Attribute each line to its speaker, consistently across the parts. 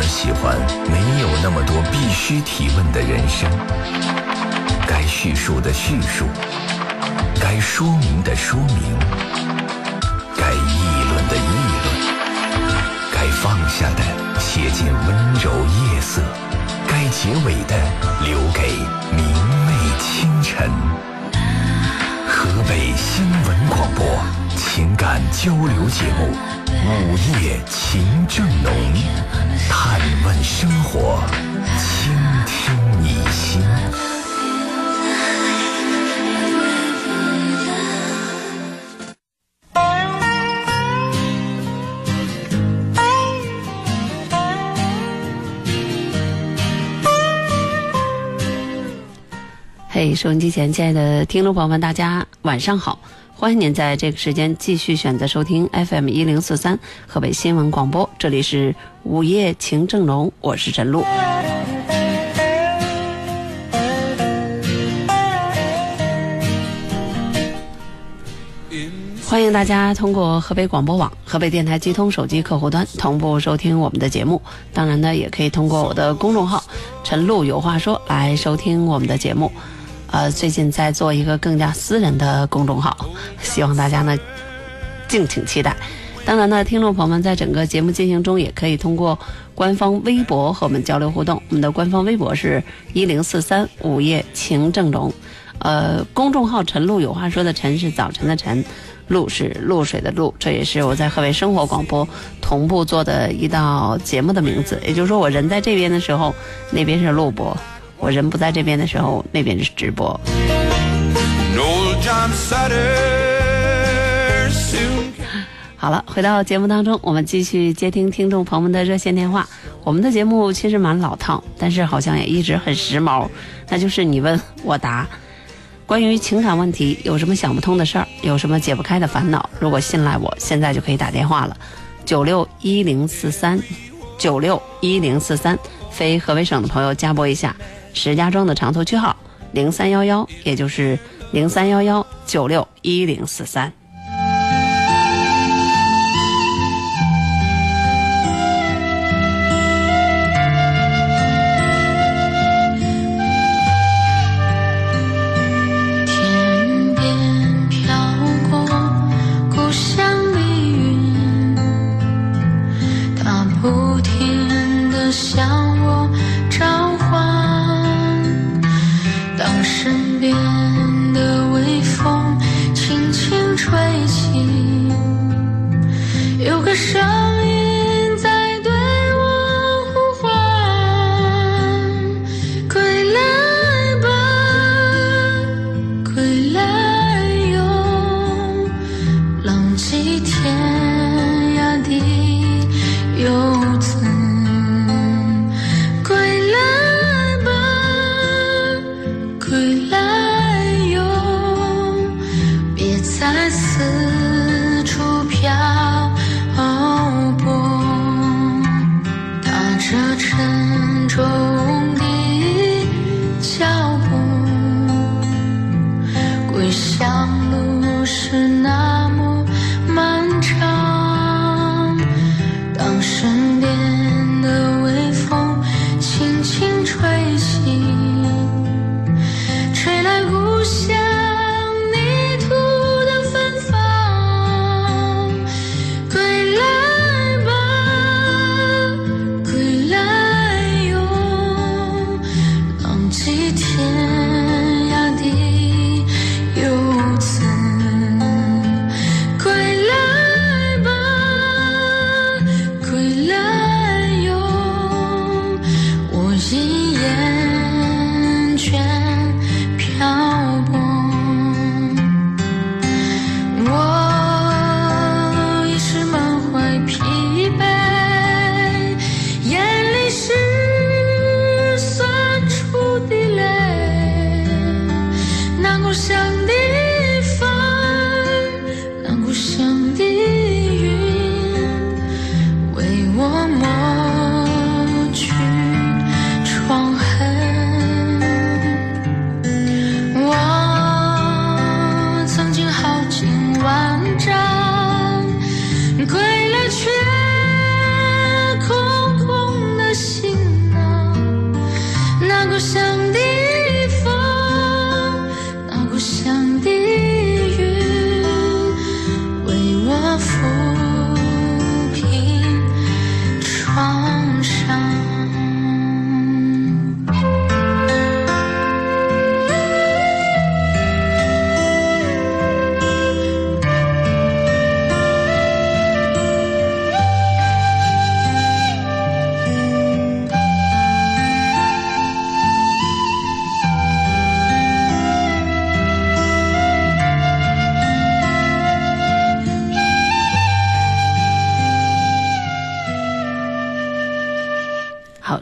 Speaker 1: 们喜欢没有那么多必须提问的人生，该叙述的叙述，该说明的说明，该议论的议论，该放下的写进温柔夜色，该结尾的留给明媚清晨。河北新闻广播情感交流节目《午夜情正浓》，探问生活，倾听你心。
Speaker 2: 嘿，收音机前亲爱的听众朋友们，大家晚上好！欢迎您在这个时间继续选择收听 FM 一零四三河北新闻广播，这里是午夜情正浓，我是陈露。欢迎大家通过河北广播网、河北电台机通手机客户端同步收听我们的节目。当然呢，也可以通过我的公众号“陈露有话说”来收听我们的节目。呃，最近在做一个更加私人的公众号，希望大家呢敬请期待。当然呢，听众朋友们在整个节目进行中，也可以通过官方微博和我们交流互动。我们的官方微博是一零四三午夜情正浓，呃，公众号“陈露有话说”的“陈”是早晨的“晨”，“露”是露水的“露”，这也是我在河北生活广播同步做的一道节目的名字。也就是说，我人在这边的时候，那边是录播。我人不在这边的时候，那边是直播。好了，回到节目当中，我们继续接听听众朋友们的热线电话。我们的节目其实蛮老套，但是好像也一直很时髦，那就是你问我答。关于情感问题，有什么想不通的事儿，有什么解不开的烦恼，如果信赖我，现在就可以打电话了，九六一零四三，九六一零四三，非河北省的朋友加拨一下。石家庄的长途区号零三幺幺，也就是零三幺幺九六一零四三。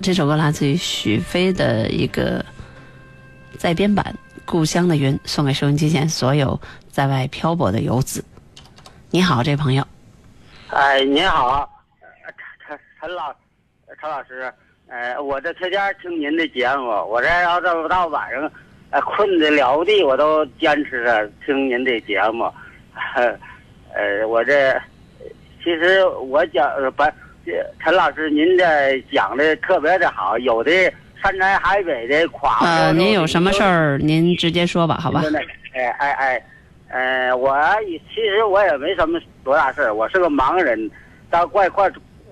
Speaker 2: 这首歌来自于许飞的一个在编版《故乡的云》，送给收音机前所有在外漂泊的游子。你好，这朋友。
Speaker 3: 哎，您好，陈陈陈老陈老师，呃，我这天天听您的节目，我这要这么到晚上，呃，困得了不地，我都坚持着听您的节目。呃，我这其实我讲不，陈老师您这讲的特别的好，有的山南海北的夸。
Speaker 2: 呃，您有什么事儿，您直接说吧，好吧？
Speaker 3: 哎哎哎。呃，我其实我也没什么多大事儿我是个盲人。到快快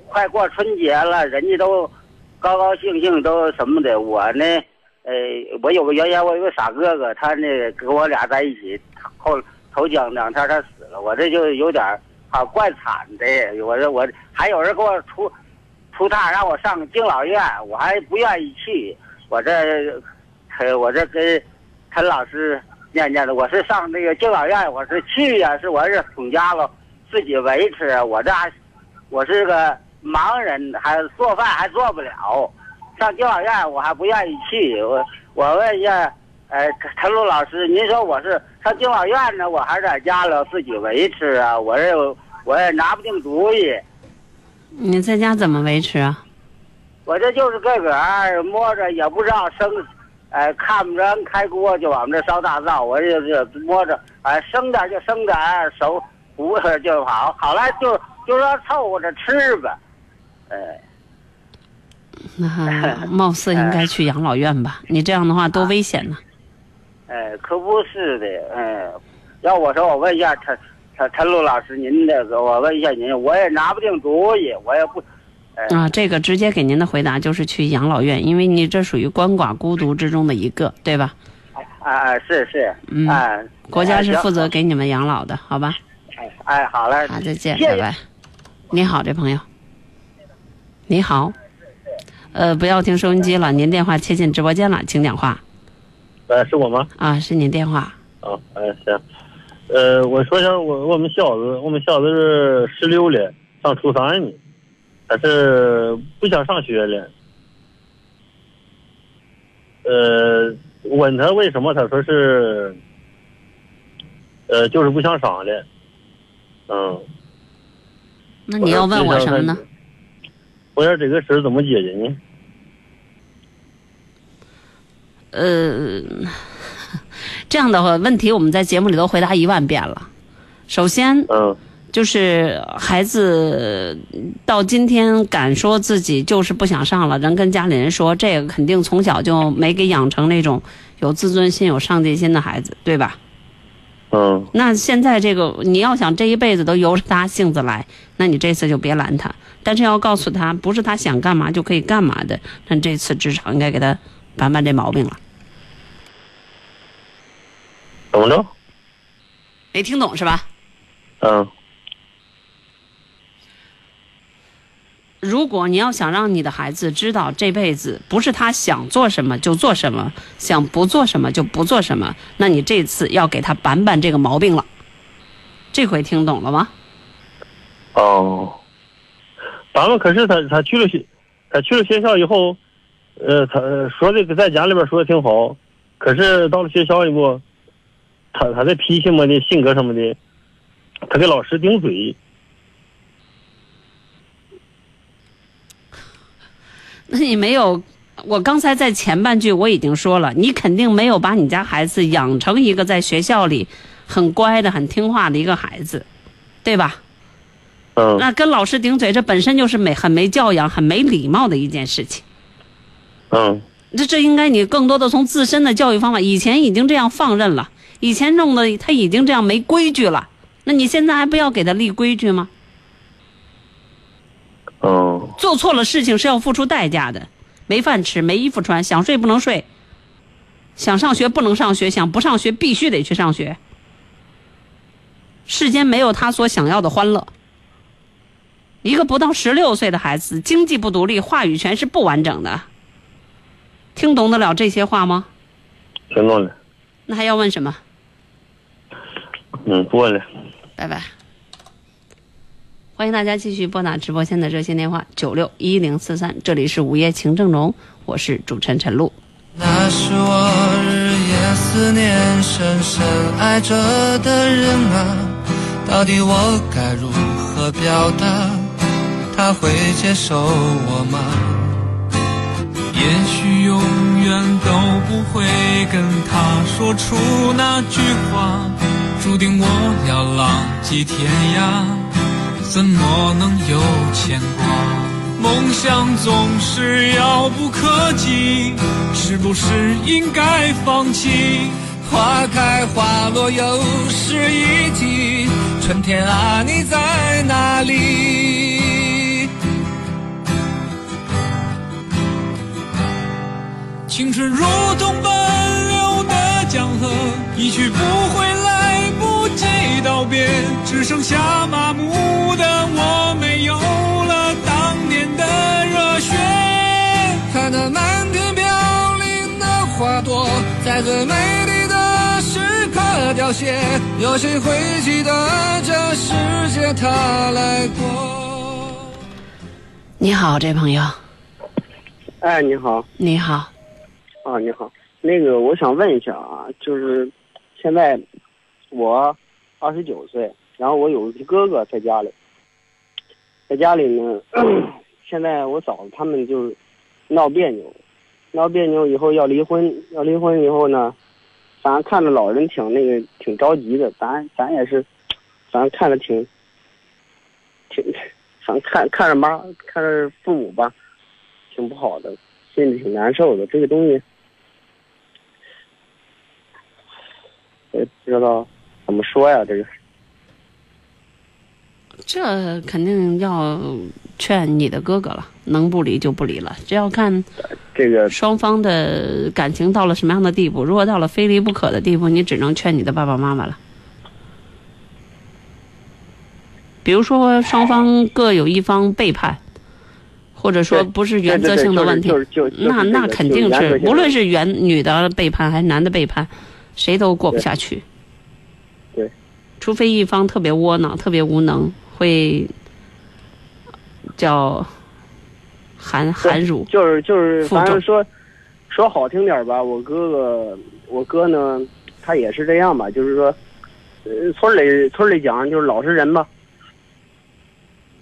Speaker 3: 快过春节了，人家都高高兴兴都什么的。我呢，呃，我有个原先我有个傻哥哥，他呢跟我俩在一起，后头讲两天他死了，我这就有点啊怪惨的。我这我还有人给我出出差让我上敬老院，我还不愿意去。我这，我这跟陈老师。念念的，我是上那个敬老院，我是去呀，是我是从家了，自己维持。我这还，我是个盲人，还做饭还做不了。上敬老院我还不愿意去。我我问一下，呃，陈露老师，您说我是上敬老院呢，我还是在家了自己维持啊？我这我也拿不定主意。
Speaker 2: 你在家怎么维持啊？
Speaker 3: 我这就是个个儿摸着，也不知道生。哎，看不着开锅就往这烧大灶，我就就摸着，哎，生点就生点，熟糊就好，好了就就说凑合着吃吧，哎。
Speaker 2: 那 貌似应该去养老院吧？你这样的话多危险呢。
Speaker 3: 哎，可不是的，嗯，要我说，我问一下陈陈陈露老师，您这个，我问一下您，我也拿不定主意，我也不。
Speaker 2: 啊，这个直接给您的回答就是去养老院，因为你这属于鳏寡孤独之中的一个，对吧？
Speaker 3: 啊，是是，
Speaker 2: 嗯，国家是负责给你们养老的，好吧？
Speaker 3: 哎哎，好嘞，
Speaker 2: 好，再见，拜拜。你好，这朋友。你好，呃，不要听收音机了，您电话切进直播间了，请讲话。
Speaker 4: 呃，是我吗？
Speaker 2: 啊，是您电话。
Speaker 4: 啊，哎行，呃，我说一下我我们小子，我们小子是十六了，上初三呢。他是不想上学了，呃，问他为什么，他说是，呃，就是不想上了，嗯。
Speaker 2: 那你要问我什么呢？
Speaker 4: 我说这个事儿怎么解决呢？
Speaker 2: 呃，这样的话问题我们在节目里都回答一万遍了。首先，
Speaker 4: 嗯。
Speaker 2: 就是孩子到今天敢说自己就是不想上了，人跟家里人说，这个肯定从小就没给养成那种有自尊心、有上进心的孩子，对吧？
Speaker 4: 嗯。
Speaker 2: 那现在这个你要想这一辈子都由着他性子来，那你这次就别拦他。但是要告诉他，不是他想干嘛就可以干嘛的。那这次至少应该给他扳扳这毛病了。
Speaker 4: 怎么着？
Speaker 2: 没听懂是吧？
Speaker 4: 嗯。
Speaker 2: 如果你要想让你的孩子知道这辈子不是他想做什么就做什么，想不做什么就不做什么，那你这次要给他板板这个毛病了。这回听懂了吗？
Speaker 4: 哦，板了。可是他他去了学，他去了学校以后，呃，他说的在家里边说的挺好，可是到了学校以后，他他的脾气么的，性格什么的，他给老师顶嘴。
Speaker 2: 那你没有，我刚才在前半句我已经说了，你肯定没有把你家孩子养成一个在学校里很乖的、很听话的一个孩子，对吧？
Speaker 4: 嗯。
Speaker 2: 那跟老师顶嘴，这本身就是没很没教养、很没礼貌的一件事情。
Speaker 4: 嗯。
Speaker 2: 这这应该你更多的从自身的教育方法，以前已经这样放任了，以前弄的他已经这样没规矩了，那你现在还不要给他立规矩吗？
Speaker 4: 哦，
Speaker 2: 做错了事情是要付出代价的，没饭吃，没衣服穿，想睡不能睡，想上学不能上学，想不上学必须得去上学。世间没有他所想要的欢乐。一个不到十六岁的孩子，经济不独立，话语权是不完整的。听懂得了这些话吗？
Speaker 4: 听懂了。
Speaker 2: 那还要问什么？
Speaker 4: 嗯，过了。
Speaker 2: 拜拜。欢迎大家继续拨打直播间的热线电话九六一零四三，这里是午夜情正浓，我是主持人陈露。
Speaker 5: 那是我日夜思念、深深爱着的人啊，到底我该如何表达？他会接受我吗？
Speaker 6: 也许永远都不会跟他说出那句话，注定我要浪迹天涯，怎么能有牵挂？梦想总是遥不可及，是不是应该放弃？
Speaker 5: 花开花落又是一季，春天啊，你在哪里？
Speaker 6: 青春如同奔流的江河，一去不回，来不及道别，只剩下麻木的我，没有了当年的热血。
Speaker 5: 看那满天飘零的花朵，在最美丽的时刻凋谢，有谁会记得这世界它来过？
Speaker 2: 你好，这朋友，
Speaker 7: 哎，你好，
Speaker 2: 你好，
Speaker 7: 啊，你好，那个我想问一下啊，就是现在我二十九岁，然后我有一个哥哥在家里，在家里呢，现在我嫂子他们就是闹别扭，闹别扭以后要离婚，要离婚以后呢，反正看着老人挺那个挺着急的，咱咱也是，反正看着挺挺，反正看看着妈看着父母吧，挺不好的，心里挺难受的。这个东西，我不知道怎么说呀。这个
Speaker 2: 这肯定要劝你的哥哥了，能不离就不离了，这要看
Speaker 7: 这个
Speaker 2: 双方的感情到了什么样的地步。如果到了非离不可的地步，你只能劝你的爸爸妈妈了。比如说双方各有一方背叛，或者说不是原则性的问题，
Speaker 7: 对对对就是就是就是
Speaker 2: 那那肯定
Speaker 7: 是
Speaker 2: 无论是原女的背叛还是男的背叛，谁都过不下去。
Speaker 7: 对，
Speaker 2: 除非一方特别窝囊、特别无能，会叫含含辱。
Speaker 7: 就是就是，反正说说好听点儿吧，我哥哥我哥呢，他也是这样吧，就是说，呃，村里村里讲就是老实人吧。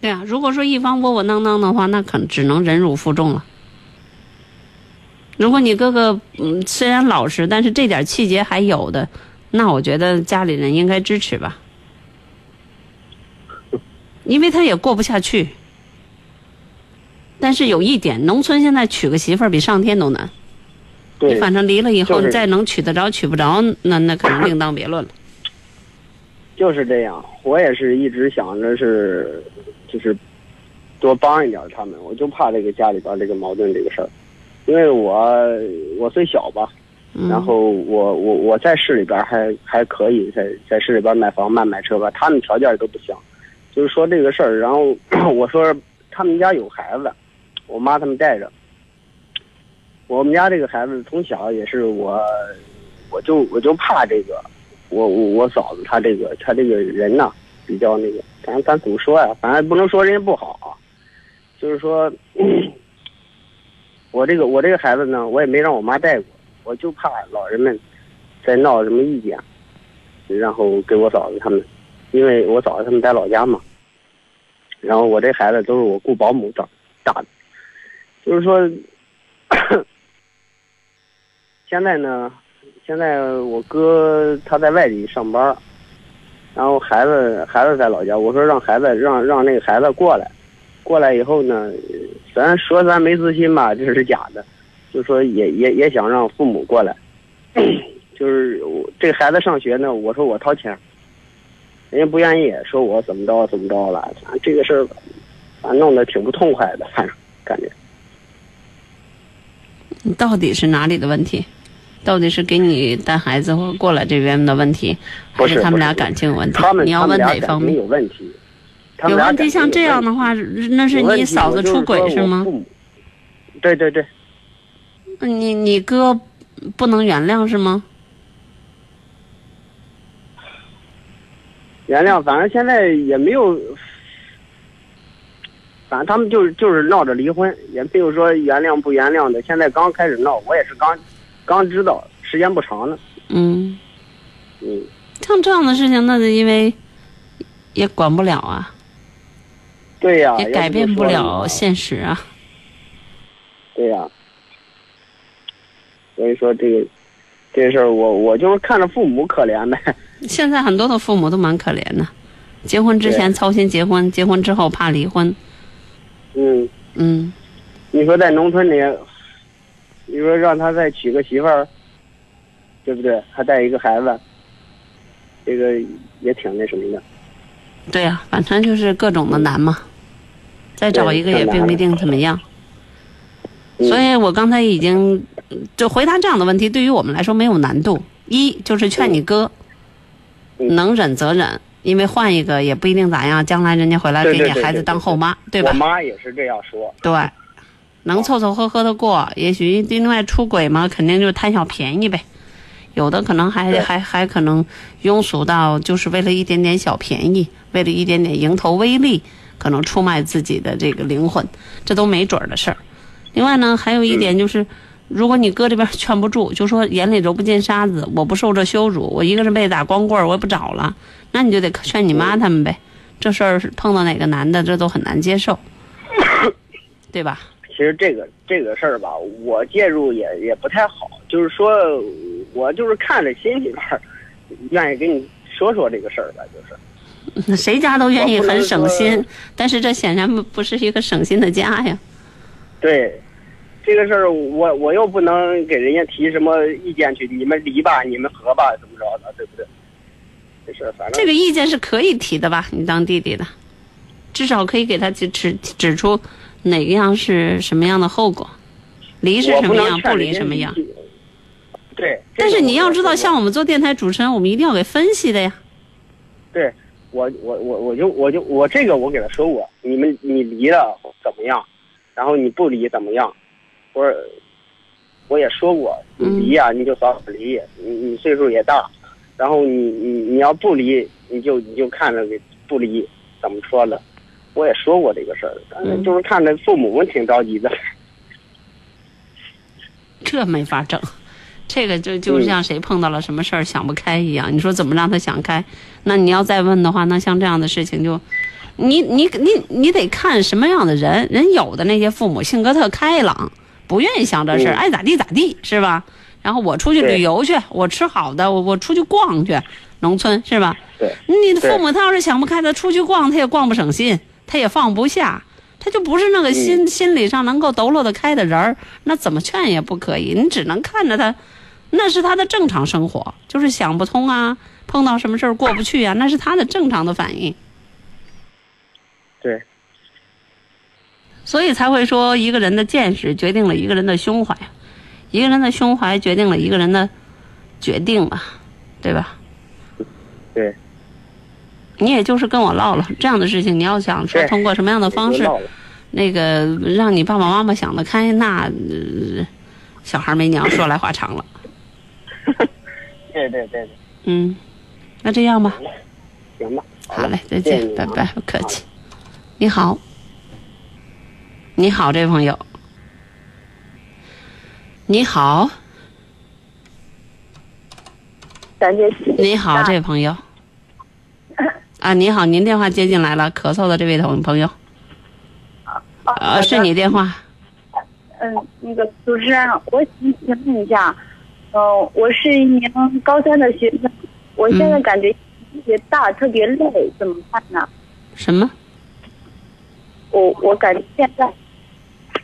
Speaker 2: 对啊，如果说一方窝窝囊囊的话，那可能只能忍辱负重了。如果你哥哥嗯虽然老实，但是这点气节还有的，那我觉得家里人应该支持吧，因为他也过不下去。但是有一点，农村现在娶个媳妇儿比上天都难。你，反正离了以后，
Speaker 7: 就是
Speaker 2: 你再能娶得着娶不着，那那可能另当别论了。
Speaker 7: 就是这样。我也是一直想着是，就是多帮一点他们，我就怕这个家里边这个矛盾这个事儿，因为我我虽小吧，然后我我我在市里边还还可以，在在市里边买房卖买车吧，他们条件都不行，就是说这个事儿，然后 我说他们家有孩子，我妈他们带着，我们家这个孩子从小也是我，我就我就怕这个，我我我嫂子她这个她这个人呐比较那个，咱咱怎么说呀？反正不能说人家不好啊，就是说，我这个我这个孩子呢，我也没让我妈带过。我就怕老人们再闹什么意见，然后给我嫂子他们，因为我嫂子他们在老家嘛，然后我这孩子都是我雇保姆长大的，就是说，现在呢，现在我哥他在外地上班，然后孩子孩子在老家，我说让孩子让让那个孩子过来，过来以后呢，咱说咱没自信吧，这是假的。就说也也也想让父母过来，就是我这个孩子上学呢，我说我掏钱，人家不愿意，说我怎么着怎么着了，反正这个事儿，反正弄得挺不痛快的，反正感觉。
Speaker 2: 你到底是哪里的问题？到底是给你带孩子或过来这边的问题，还
Speaker 7: 是
Speaker 2: 他们俩感情有问题？你要问哪方面？
Speaker 7: 有问题？他
Speaker 2: 有问题，像这样的话，那是你嫂子出轨是吗
Speaker 7: 对对对，
Speaker 2: 你你哥不能原谅是吗？
Speaker 7: 原谅，反正现在也没有，反正他们就是就是闹着离婚，也没有说原谅不原谅的。现在刚开始闹，我也是刚刚知道，时间不长呢。
Speaker 2: 嗯，
Speaker 7: 嗯，
Speaker 2: 像这样的事情，那是因为也管不了啊，
Speaker 7: 对呀、
Speaker 2: 也改变不了现实啊。
Speaker 7: 对呀、所以说这个这事儿，我我就是看着父母可怜呗。
Speaker 2: 现在很多的父母都蛮可怜的，结婚之前操心结婚，结婚之后怕离婚。
Speaker 7: 嗯，
Speaker 2: 嗯，
Speaker 7: 你说在农村里，你说让他再娶个媳妇儿，对不对？还带一个孩子，这个也挺那什么的。
Speaker 2: 对呀、反正就是各种的难嘛。再找一个也并不一定怎么样。
Speaker 7: 嗯
Speaker 2: 所以我刚才已经就回答这样的问题，对于我们来说没有难度。一就是劝你哥，
Speaker 7: 嗯
Speaker 2: 能忍则忍，因为换一个也不一定咋样，将来人家回来给你孩子当后妈，对吧
Speaker 7: 我？妈也是这样说。
Speaker 2: 对，能凑凑合合的过，也许另外出轨嘛，肯定就是贪小便宜呗。有的可能还还还可能庸俗到就是为了一点点小便宜，为了一点点蝇头微利，可能出卖自己的这个灵魂，这都没准儿的事儿。另外呢，还有一点就是，如果你哥这边劝不住，就说眼里揉不进沙子，我不受这羞辱，我一个人被打光棍儿，我也不找了，那你就得劝你妈他们呗。这事儿是碰到哪个男的，这都很难接受，对吧？
Speaker 7: 其实这个这个事儿吧，我介入也也不太好，就是说我就是看着心里边儿，愿意跟你说说这个事儿吧，就是。
Speaker 2: 谁家都愿意很省心，但是这显然不不是一个省心的家呀。
Speaker 7: 对，这个事儿我我又不能给人家提什么意见去，你们离吧，你们和吧，怎么着的，对不对？这事儿反正
Speaker 2: 这个意见是可以提的吧？你当弟弟的，至少可以给他指指指出哪个样是什么样的后果，离是什么样，不离什么样。
Speaker 7: 对，
Speaker 2: 但是你要知道，像我们做电台主持人，我们一定要给分析的呀。
Speaker 7: 对我我我我就我就我这个我给他说过，你们你离了怎么样，然后你不离怎么样，我说我也说过，你
Speaker 2: 嗯
Speaker 7: 离呀、你就早点离，你你岁数也大，然后你你你要不离，你就你就看着给不离，怎么说呢，我也说过这个事儿，但是
Speaker 2: 嗯
Speaker 7: 就是看着父母们挺着急的，
Speaker 2: 这没法整，这个就就像谁碰到了什么事儿想不开一样。你说怎么让他想开？那你要再问的话，那像这样的事情就，你你你你得看什么样的人。人有的那些父母性格特开朗，不愿意想这事爱咋地咋地，是吧？然后我出去旅游去，我吃好的，我我出去逛去，农村是吧？
Speaker 7: 对，
Speaker 2: 你的父母他要是想不开，他出去逛他也逛不省心，他也放不下，他就不是那个心、心理上能够抖落得开的人儿，那怎么劝也不可以，你只能看着他，那是他的正常生活，就是想不通啊，碰到什么事儿过不去啊，那是他的正常的反应，
Speaker 7: 对，
Speaker 2: 所以才会说一个人的见识决定了一个人的胸怀，一个人的胸怀决定了一个人的决定吧，对吧？
Speaker 7: 对，
Speaker 2: 你也就是跟我唠唠这样的事情，你要想说通过什么样的方式那个让你爸爸妈妈想得开，那、呃、小孩没娘，说来话长了。
Speaker 7: 对对对对，
Speaker 2: 嗯，那这样吧，
Speaker 7: 行吧，
Speaker 2: 好嘞，再见，拜拜，不客气。你好，你好，这位朋友，你好，
Speaker 8: 感觉
Speaker 2: 你好，这位朋友。啊，你好，您电话接进来了，咳嗽的这位同朋友，呃，是你电话，
Speaker 8: 嗯，那个主持人，我想请问一下，嗯、我是一名高三的学生，我现在
Speaker 2: 嗯
Speaker 8: 感觉特别大，特别累，怎么办呢？
Speaker 2: 什么？
Speaker 8: 我我感觉现在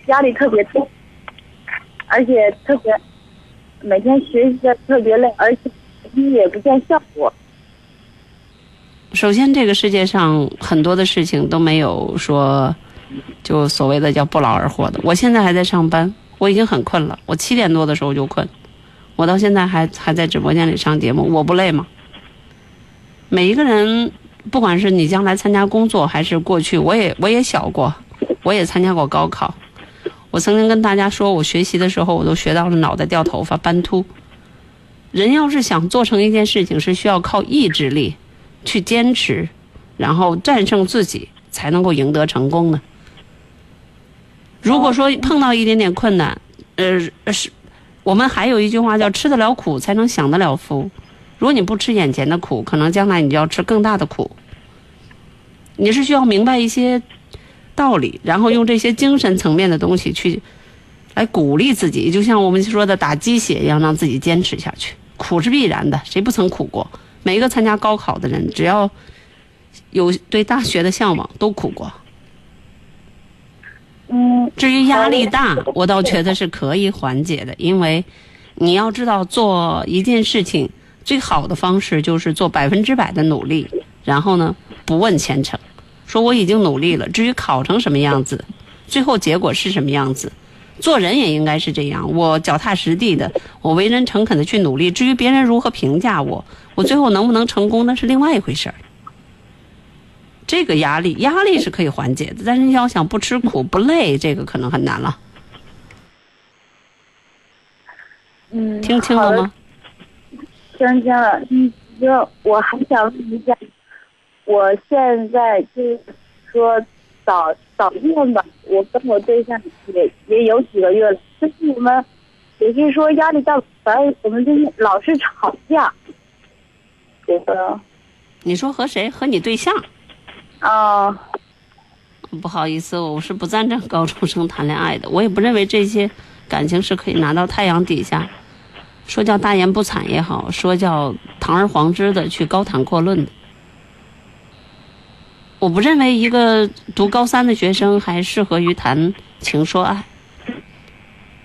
Speaker 8: 压力特别大，而且特别每天学习的特别累，而且也不见效果。
Speaker 2: 首先，这个世界上很多的事情都没有说，就所谓的叫不劳而获的。我现在还在上班，我已经很困了，我七点多的时候就困，我到现在还还在直播间里上节目，我不累吗？每一个人，不管是你将来参加工作，还是过去，我也我也小过，我也参加过高考。我曾经跟大家说，我学习的时候，我都学到了脑袋掉头发、斑秃。人要是想做成一件事情，是需要靠意志力。去坚持，然后战胜自己，才能够赢得成功的。如果说碰到一点点困难，呃，是，我们还有一句话叫“吃得了苦，才能享得了福”。如果你不吃眼前的苦，可能将来你就要吃更大的苦。你是需要明白一些道理，然后用这些精神层面的东西去来鼓励自己，就像我们说的打鸡血一样，让自己坚持下去。苦是必然的，谁不曾苦过？每一个参加高考的人，只要有对大学的向往，都苦过。
Speaker 8: 嗯，
Speaker 2: 至于压力大，我倒觉得是可以缓解的，因为你要知道，做一件事情最好的方式就是做百分之百的努力，然后呢，不问前程，说我已经努力了，至于考成什么样子，最后结果是什么样子，做人也应该是这样，我脚踏实地的，我为人诚恳的去努力，至于别人如何评价我，我最后能不能成功，那是另外一回事儿。这个压力，压力是可以缓解的，但是你要想不吃苦不累，这个可能很难了。
Speaker 8: 嗯，
Speaker 2: 听清了吗？
Speaker 8: 听清了，嗯，就我还想问一下，我现在就是说早早恋吧，我跟我对象也也有几个月了，就是我们也是说压力大，反正我们就是老是吵架，这个
Speaker 2: 你说和谁？和你对象？
Speaker 8: 啊、
Speaker 2: 不好意思，我是不赞成高中生谈恋爱的，我也不认为这些感情是可以拿到太阳底下，说叫大言不惭也好，说叫堂而皇之的去高谈阔论的。我不认为一个读高三的学生还适合于谈情说爱。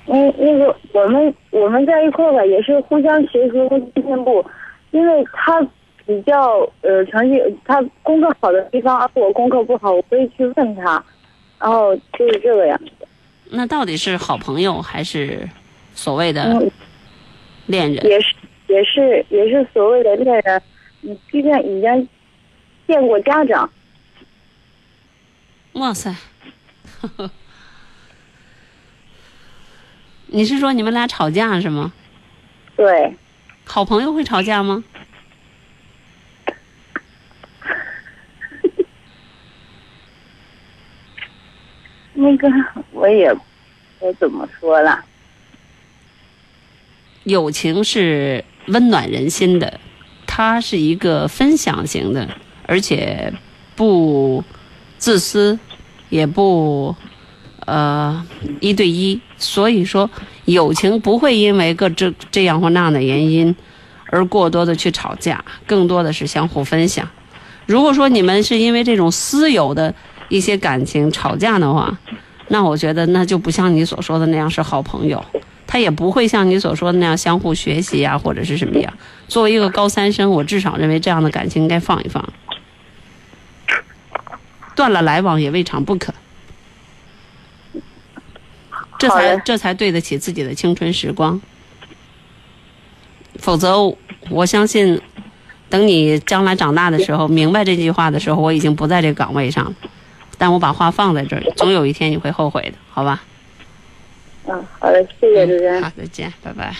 Speaker 8: 嗯那个我们我们在一块儿吧，也是互相学习、互相进步。因为他比较呃成绩，他功课好的地方，而我功课不好，我会去问他，然后就是这个样子。
Speaker 2: 那到底是好朋友还是所谓的
Speaker 8: 嗯，
Speaker 2: 恋人？
Speaker 8: 也是也是也是所谓的恋人，你毕竟已经见过家长，
Speaker 2: 哇塞！你是说你们俩吵架是吗？
Speaker 8: 对，
Speaker 2: 好朋友会吵架吗？
Speaker 8: 那个我也我怎么说了？
Speaker 2: 友情是温暖人心的，它是一个分享型的，而且不自私，也不呃一对一。所以说，友情不会因为个这这样或那样的原因而过多的去吵架，更多的是相互分享。如果说你们是因为这种私有的一些感情吵架的话，那我觉得那就不像你所说的那样是好朋友。他也不会像你所说的那样相互学习呀、或者是什么样。作为一个高三生，我至少认为这样的感情应该放一放，断了来往也未尝不可。这才这才对得起自己的青春时光。否则，我相信，等你将来长大的时候，明白这句话的时候，我已经不在这个岗位上了。但我把话放在这儿，总有一天你会后悔的，好吧？
Speaker 8: 嗯，好的，谢谢主持人。
Speaker 2: 好，再见，拜拜。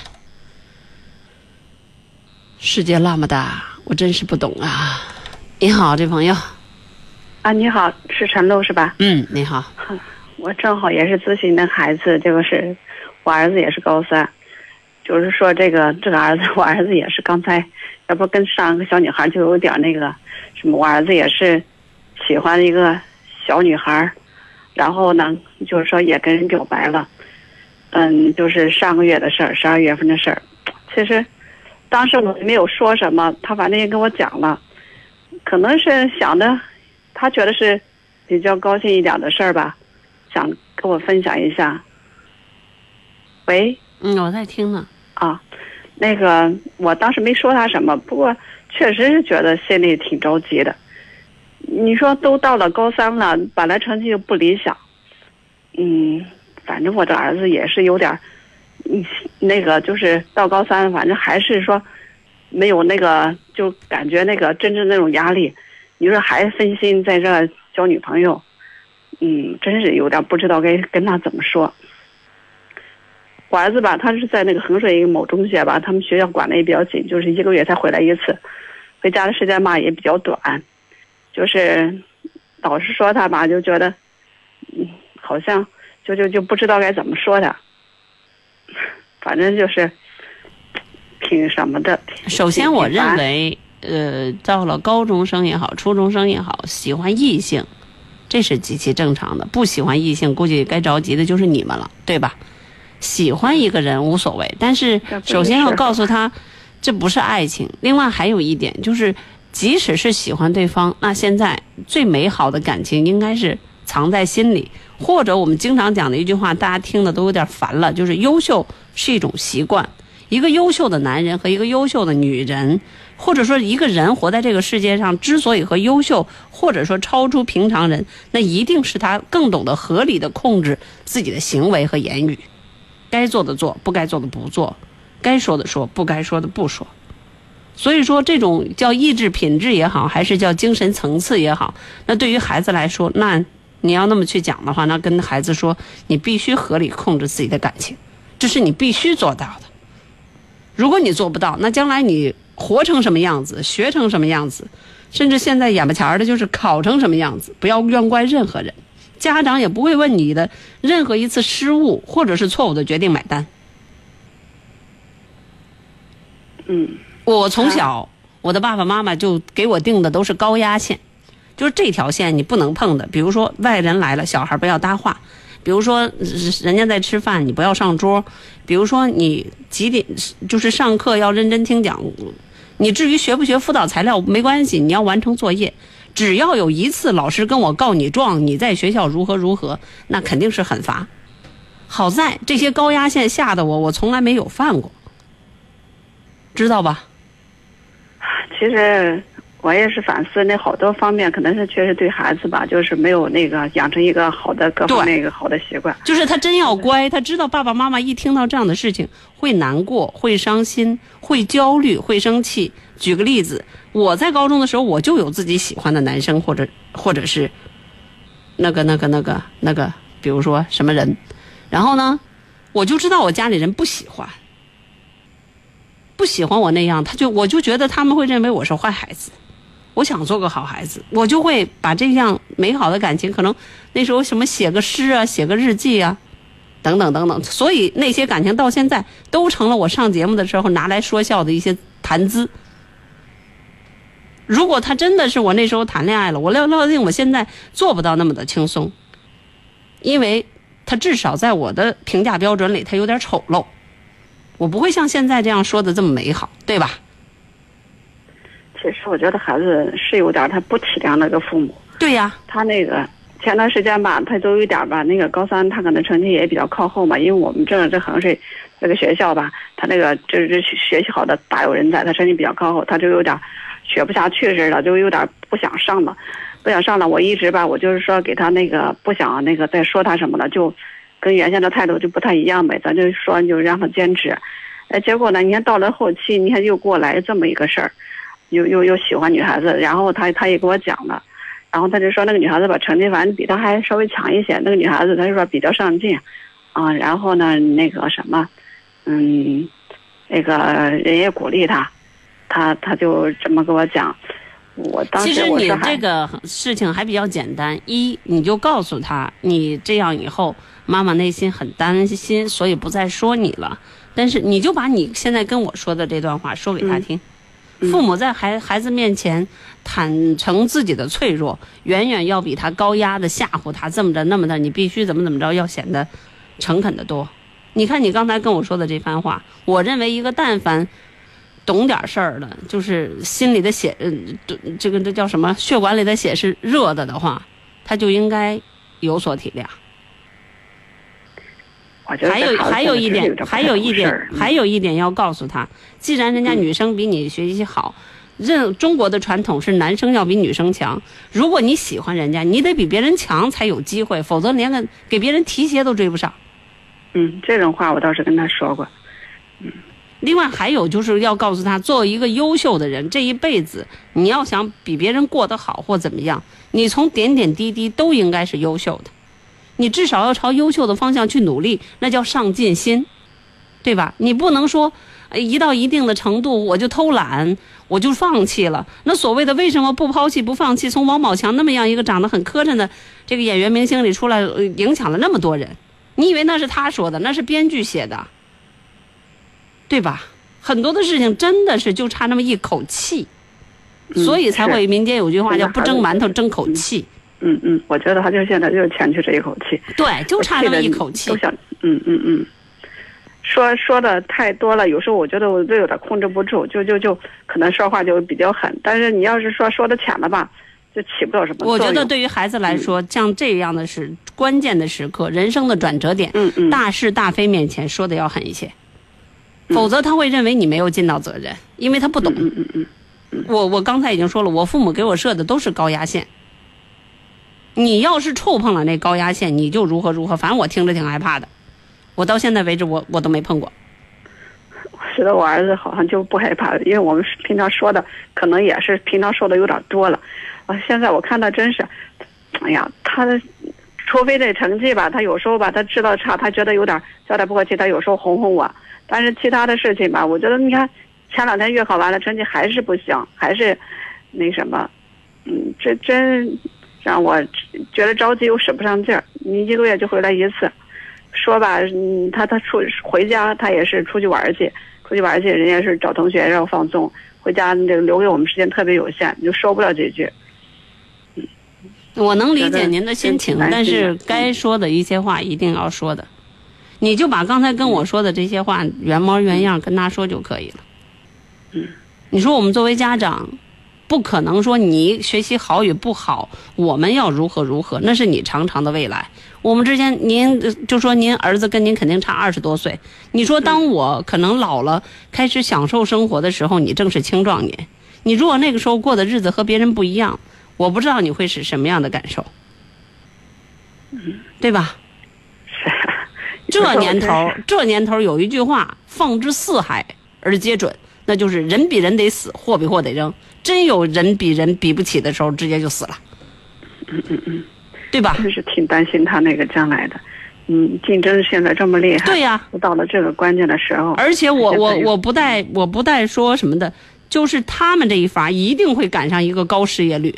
Speaker 2: 世界那么大，我真是不懂啊！你好，这朋友，
Speaker 9: 啊，你好，是陈露是吧？
Speaker 2: 嗯，你好，
Speaker 9: 我正好也是咨询的孩子，这个是我儿子也是高三，就是说这个这个儿子，我儿子也是刚才，要不跟上一个小女孩就有点那个什么，我儿子也是喜欢一个小女孩，然后呢，就是说也跟人表白了，嗯，就是上个月的事儿，十二月份的事儿，其实当时我也没有说什么，他反正也跟我讲了，可能是想的，他觉得是比较高兴一点的事儿吧。想跟我分享一下。喂，
Speaker 2: 嗯，我在听呢。
Speaker 9: 啊，那个我当时没说他什么，不过确实是觉得心里挺着急的。你说都到了高三了，本来成绩就不理想，嗯，反正我这儿子也是有点儿，嗯，那个就是到高三，反正还是说没有那个，就感觉那个真正那种压力。你说还分心在这儿交女朋友，嗯，真是有点不知道该跟他怎么说。我儿子吧，他是在那个衡水一个某中学吧，他们学校管的也比较紧，就是一个月才回来一次，回家的时间嘛也比较短，就是老师说他吧，就觉得，嗯，好像就就就不知道该怎么说他。反正就是挺什么的。
Speaker 2: 首先，我认为，呃，到了高中生也好，初中生也好，喜欢异性，这是极其正常的。不喜欢异性，估计该着急的就是你们了，对吧？喜欢一个人无所谓，但是首先要告诉他，这不是爱情。另外还有一点就是，即使是喜欢对方，那现在最美好的感情应该是藏在心里，或者我们经常讲的一句话，大家听的都有点烦了，就是优秀是一种习惯。一个优秀的男人和一个优秀的女人，或者说一个人活在这个世界上，之所以和优秀或者说超出平常人，那一定是他更懂得合理的控制自己的行为和言语，该做的做，不该做的不做，该说的说，不该说的不说。所以说，这种叫意志品质也好，还是叫精神层次也好，那对于孩子来说，那你要那么去讲的话，那跟孩子说，你必须合理控制自己的感情，这是你必须做到的。如果你做不到，那将来你活成什么样子，学成什么样子，甚至现在眼巴前儿的就是考成什么样子，不要怨怪任何人，家长也不会问你的任何一次失误或者是错误的决定买单。
Speaker 9: 嗯，
Speaker 2: 我从小，我的爸爸妈妈就给我定的都是高压线，就是这条线你不能碰的。比如说外人来了，小孩不要搭话；比如说呃人家在吃饭，你不要上桌；比如说你几点就是上课要认真听讲。你至于学不学辅导材料没关系，你要完成作业。只要有一次老师跟我告你状，你在学校如何如何，那肯定是很罚。好在这些高压线吓得我，我从来没有犯过，知道吧？
Speaker 9: 其实我也是反思，那好多方面可能是确实对孩子吧，就是没有那个养成一个好的各方面一个好的习惯。
Speaker 2: 就是他真要乖，他知道爸爸妈妈一听到这样的事情会难过、会伤心、会焦虑、会生气。举个例子，我在高中的时候，我就有自己喜欢的男生，或者或者是那个那个那个那个，比如说什么人，然后呢，我就知道我家里人不喜欢，不喜欢我那样，他就我就觉得他们会认为我是坏孩子。我想做个好孩子，我就会把这样美好的感情，可能那时候什么写个诗啊，写个日记啊，等等等等，所以那些感情到现在都成了我上节目的时候拿来说笑的一些谈资。如果他真的是我那时候谈恋爱了，我料料定我现在做不到那么的轻松，因为他至少在我的评价标准里，他有点丑陋，我不会像现在这样说的这么美好，对吧？
Speaker 9: 其实我觉得孩子是有点儿他不体谅那个父母。
Speaker 2: 对呀，
Speaker 9: 他那个前段时间吧，他都有点儿吧，那个高三他可能成绩也比较靠后嘛，因为我们这这衡水这个学校吧，他那个这这学习好的大有人在，他成绩比较靠后，他就有点儿学不下去似的，就有点儿不想上了，不想上了。我一直吧，我就是说给他那个不想那个再说他什么了，就跟原先的态度就不太一样呗，咱就说就让他坚持。哎，结果呢，你看到了后期，你看又给我来这么一个事儿。又又又喜欢女孩子，然后他他也给我讲了，然后他就说那个女孩子吧成绩反正比他还稍微强一些，那个女孩子他就说比较上进，啊，然后呢那个什么，嗯，那个人也鼓励他，他他就这么跟我讲，我当
Speaker 2: 其实你这个事情还比较简单，一你就告诉他，你这样以后妈妈内心很担心，所以不再说你了。但是你就把你现在跟我说的这段话说给他听。父母在孩孩子面前坦诚自己的脆弱，远远要比他高压的吓唬他这么着那么的，你必须怎么怎么着，要显得诚恳的多。你看你刚才跟我说的这番话，我认为一个但凡懂点事儿的，就是心里的血，嗯，这个这叫什么？血管里的血是热的的话，他就应该有所体谅。
Speaker 9: 我觉得
Speaker 2: 还有还有一点，还有一点还有一点要告诉他，既然人家女生比你学习好，认中国的传统是男生要比女生强。如果你喜欢人家，你得比别人强才有机会，否则连个给别人提鞋都追不上。
Speaker 9: 嗯，这种话我倒是跟他说过。
Speaker 2: 嗯另外还有就是要告诉他，作为一个优秀的人，这一辈子你要想比别人过得好或怎么样，你从点点滴滴都应该是优秀的，你至少要朝优秀的方向去努力，那叫上进心，对吧？你不能说，哎一到一定的程度我就偷懒，我就放弃了。那所谓的为什么不抛弃不放弃？从王宝强那么样一个长得很磕碜的这个演员明星里出来，呃影响了那么多人，你以为那是他说的，那是编剧写的，对吧？很多的事情真的是就差那么一口气，所以才会民间有句话叫“不争馒头争口气
Speaker 9: 嗯嗯，我觉得他就现在就是欠缺这一口气，”，
Speaker 2: 对，就差那么一口气
Speaker 9: 都。想，嗯嗯嗯，说说的太多了，有时候我觉得我都有点控制不住，就就就可能说话就比较狠，但是你要是说说的浅了吧，就起不了什么作
Speaker 2: 我。觉得对于孩子来说，像这样的是关键的时刻，人生的转折点，
Speaker 9: 嗯嗯
Speaker 2: 大是大非面前说的要狠一些，否则他会认为你没有尽到责任，因为他不懂。
Speaker 9: 嗯嗯嗯
Speaker 2: 我我刚才已经说了，我父母给我设的都是高压线。你要是触碰了那高压线，你就如何如何，反正我听着挺害怕的。我到现在为止，我我都没碰过。
Speaker 9: 我觉得我儿子好像就不害怕，因为我们平常说的可能也是平常说的有点多了。啊，现在我看他真是，哎呀，他，除非这成绩吧，他有时候吧，他知道差，他觉得有点交代不过去，他有时候哄哄我。但是其他的事情吧，我觉得你看前两天月考完了，成绩还是不行，还是那什么，嗯，这真让我觉得着急又使不上劲儿。你一个月就回来一次，说吧，嗯，他他出回家他也是出去玩儿去，出去玩儿去，人家是找同学然后放松，回家这个留给我们时间特别有限，就说不了几句。
Speaker 2: 我能理解您的心情，但是该说的一些话一定要说的。你就把刚才跟我说的这些话原模原样跟他说就可以了。
Speaker 9: 嗯，
Speaker 2: 你说我们作为家长，不可能说你学习好与不好，我们要如何如何，那是你长长的未来。我们之间，您就说您儿子跟您肯定差二十多岁，你说当我可能老了，开始享受生活的时候，你正是青壮年。你如果那个时候过的日子和别人不一样，我不知道你会是什么样的感受，对吧？这年头，这年头有一句话：“放之四海而皆准”，那就是人比人得死，货比货得扔。真有人比人比不起的时候，直接就死了，
Speaker 9: 嗯嗯嗯，
Speaker 2: 对吧？
Speaker 9: 真是挺担心他那个将来的。嗯，竞争现在这么厉害，
Speaker 2: 对呀、
Speaker 9: 都到了这个关键的时候，
Speaker 2: 而且我我我不带我不带说什么的，就是他们这一伐一定会赶上一个高失业率，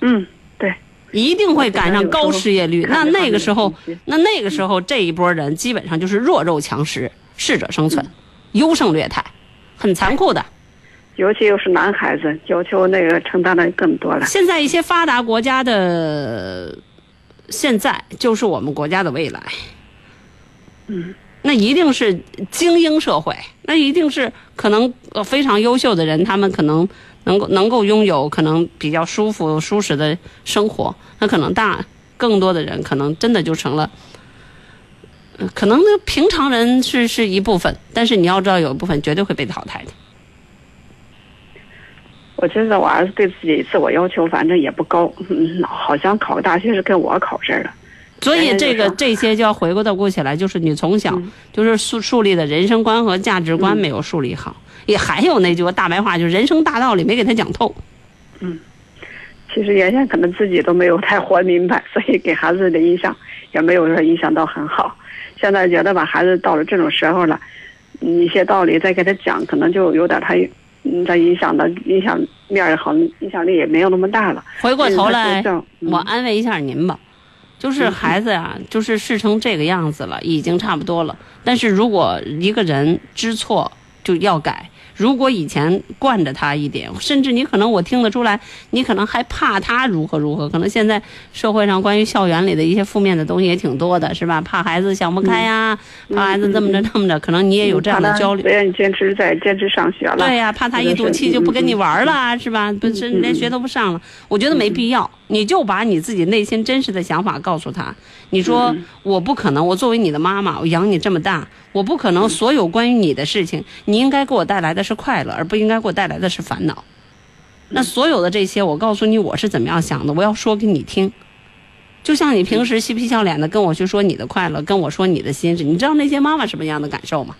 Speaker 9: 嗯，对，
Speaker 2: 一定会赶上高失业率。那那个时候，那那个时候这一波人基本上就是弱肉强食，适者生存，优胜劣汰，很残酷的。
Speaker 9: 尤其又是男孩子，要求那个承担的更多了。
Speaker 2: 现在一些发达国家的现在就是我们国家的未来。
Speaker 9: 嗯，
Speaker 2: 那一定是精英社会，那一定是可能呃非常优秀的人，他们可能能够能够拥有可能比较舒服舒适的生活。那可能大更多的人可能真的就成了。呃可能平常人是是一部分，但是你要知道，有一部分绝对会被淘汰的。
Speaker 9: 我觉得我儿子对自己自我要求反正也不高，嗯，好像考个大学是跟我考似的。
Speaker 2: 所以这个这些就要回过头过起来，就是你从小就是树树立的人生观和价值观没有树立好，也还有那句话大白话，就是人生大道理没给他讲透。
Speaker 9: 嗯其实原先可能自己都没有太活明白，所以给孩子的印象也没有说影响到很好。现在觉得吧，孩子到了这种时候了，嗯一些道理再给他讲，可能就有点他，嗯，他影响的影响面也好，影响力也没有那么大了。
Speaker 2: 回过头来我安慰一下您吧，就是孩子呀、就是事成这个样子了，已经差不多了。但是如果一个人知错就要改，如果以前惯着他一点，甚至你可能我听得出来，你可能还怕他如何如何。可能现在社会上关于校园里的一些负面的东西也挺多的，是吧？怕孩子想不开呀、怕孩子这么着这么着，可能你也有这样的焦虑
Speaker 9: 不。愿意坚持在坚持上学了。
Speaker 2: 对呀、怕他一赌气就不跟你玩了，是吧？不是
Speaker 9: 嗯
Speaker 2: 连学都不上了。我觉得没必要，你就把你自己内心真实的想法告诉他。你说
Speaker 9: 嗯
Speaker 2: 我不可能，我作为你的妈妈，我养你这么大，我不可能所有关于你的事情，你应该给我带来的是快乐，而不应该给我带来的是烦恼。那所有的这些，我告诉你我是怎么样想的，我要说给你听。就像你平时嬉皮笑脸的跟我去说你的快乐，跟我说你的心事，你知道那些妈妈什么样的感受吗？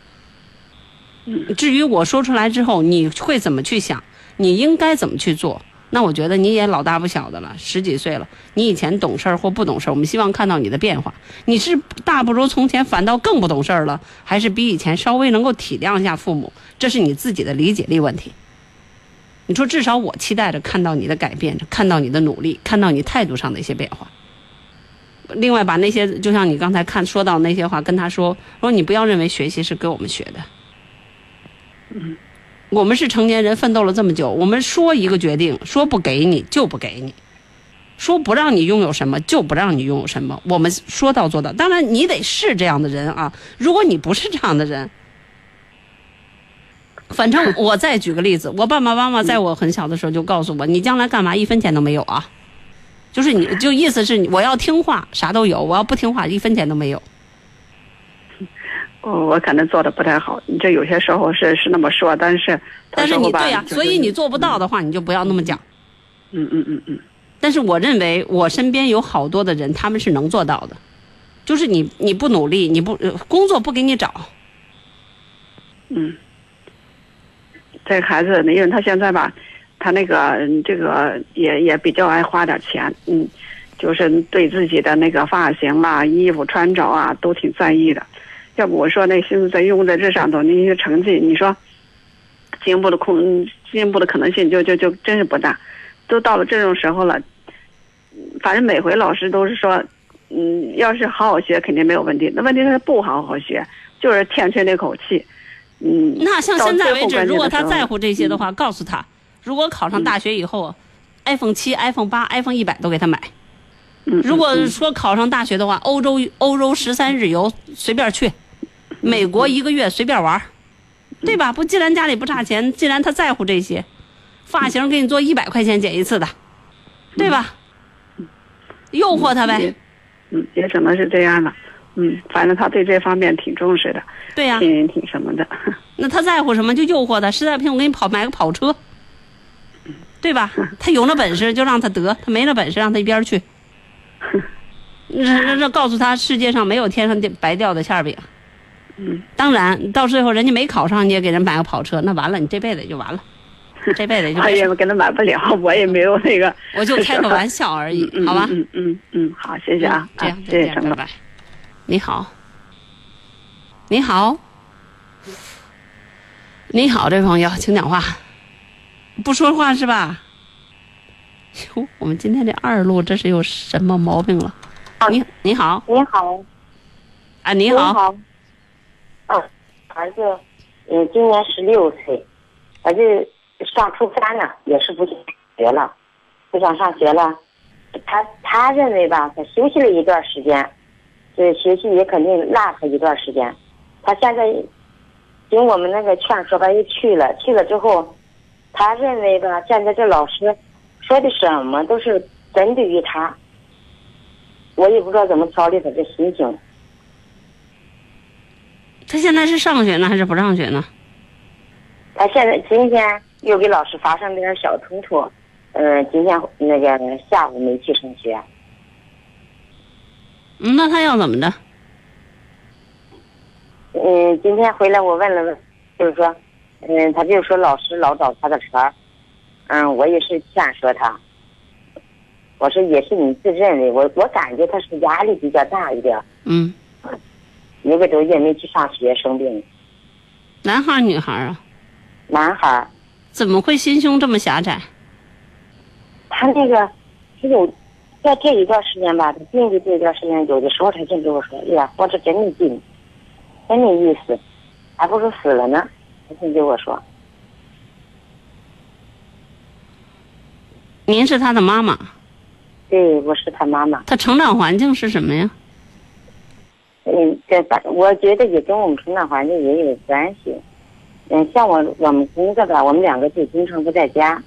Speaker 2: 至于我说出来之后，你会怎么去想？你应该怎么去做？那我觉得你也老大不小的了，十几岁了。你以前懂事儿或不懂事儿，我们希望看到你的变化。你是大不如从前，反倒更不懂事儿了，还是比以前稍微能够体谅一下父母？这是你自己的理解力问题。你说，至少我期待着看到你的改变，看到你的努力，看到你态度上的一些变化。另外把那些就像你刚才看说到那些话跟他说，说你不要认为学习是给我们学的。
Speaker 9: 嗯，
Speaker 2: 我们是成年人，奋斗了这么久，我们说一个决定，说不给你就不给你，说不让你拥有什么就不让你拥有什么，我们说到做到。当然，你得是这样的人啊。如果你不是这样的人，反正 我再举个例子，我爸爸妈妈在我很小的时候就告诉我，你将来干嘛一分钱都没有啊？就是你就意思是我要听话啥都有，我要不听话一分钱都没有。
Speaker 9: 我我可能做的不太好，你这有些时候是是那么说，但是
Speaker 2: 但是你对呀、
Speaker 9: 就是
Speaker 2: 所以你做不到的话，你就不要那么讲。
Speaker 9: 嗯嗯嗯嗯，
Speaker 2: 但是我认为我身边有好多的人，他们是能做到的，就是你你不努力，你不呃工作不给你找，
Speaker 9: 嗯，这个孩子，因为他现在吧，他那个嗯这个也也比较爱花点钱，嗯，就是对自己的那个发型啦、衣服穿着啊都挺在意的。要不我说那心思在用在这上头，那些成绩，你说进步的空进步的可能性就就就真是不大。都到了这种时候了，反正每回老师都是说，嗯，要是好好学肯定没有问题。那问题是不好好学，就是欠缺那口气。嗯，
Speaker 2: 那像现在为止，如果他在乎这些的话，告诉他，如果考上大学以后、i p h o n e 七、iPhone 八、iPhone 一百都给他买。
Speaker 9: 嗯
Speaker 2: 如果说考上大学的话，欧洲欧洲十三日游随便去，美国一个月随便玩，对吧？不，既然家里不差钱，既然他在乎这些，发型给你做一百块钱剪一次的，对吧？诱惑他呗，
Speaker 9: 嗯，也只能是这样了。嗯，反正他对这方面挺重视的，
Speaker 2: 对呀、
Speaker 9: 挺挺什么的。
Speaker 2: 那他在乎什么就诱惑他，实在不行我给你跑买个跑车，对吧？他有那本事就让他得，他没那本事让他一边去。那那那告诉他，世界上没有天上掉白掉的馅儿饼。
Speaker 9: 嗯，
Speaker 2: 当然到最后人家没考上，你也给人买个跑车，那完了，你这辈子也就完了，这辈子也就
Speaker 9: 他
Speaker 2: 没
Speaker 9: 也跟他买不了，我也没有那个。
Speaker 2: 我就开个玩笑而已，
Speaker 9: 嗯
Speaker 2: 好吧？
Speaker 9: 嗯嗯嗯，好，谢谢啊
Speaker 2: 嗯，这样
Speaker 9: 啊
Speaker 2: 再见，
Speaker 9: 谢谢陈总。
Speaker 2: 拜拜。你好，你好，你好，这位朋友，请讲话。不说话是吧？哟，我们今天这二路这是有什么毛病了？你你好
Speaker 10: 你好，
Speaker 2: 啊，你
Speaker 10: 你
Speaker 2: 好，
Speaker 10: 嗯，儿子，嗯，今年十六岁，儿子上初三了，也是不想学了，不想上学了。他他认为吧，他休息了一段时间，这学习也肯定落他一段时间。他现在经我们那个劝说吧，又去了，去了之后，他认为吧，现在这老师说的什么都是针对于他，我也不知道怎么调理他这心情。
Speaker 2: 他现在是上学呢还是不上学呢？
Speaker 10: 他现在今天又给老师发生点小冲突，嗯、今天那个下午没去上学。
Speaker 2: 嗯那他要怎么的？
Speaker 10: 嗯，今天回来我问了问，就是说，嗯，他就说老师老找他的茬儿，嗯，我也是劝说他，我说也是你自认为，我我感觉他是压力比较大一点，
Speaker 2: 嗯，
Speaker 10: 一个多月没去上学生病，
Speaker 2: 男孩儿女孩儿啊？
Speaker 10: 男孩儿，
Speaker 2: 怎么会心胸这么狭窄？
Speaker 10: 他那个只有在这一段时间吧，他病的这一段时间，有的时候他就跟我说：“哎呀，活着真没劲，真没意思，还不如死了呢。”他就跟我说
Speaker 2: 您是他的妈妈，：“
Speaker 10: 对，我是他妈妈。
Speaker 2: 他成长环境是什么呀？
Speaker 10: 嗯，这反我觉得也跟我们成长环境也有关系。嗯，像我我们工作吧，我们两个就经常不在家，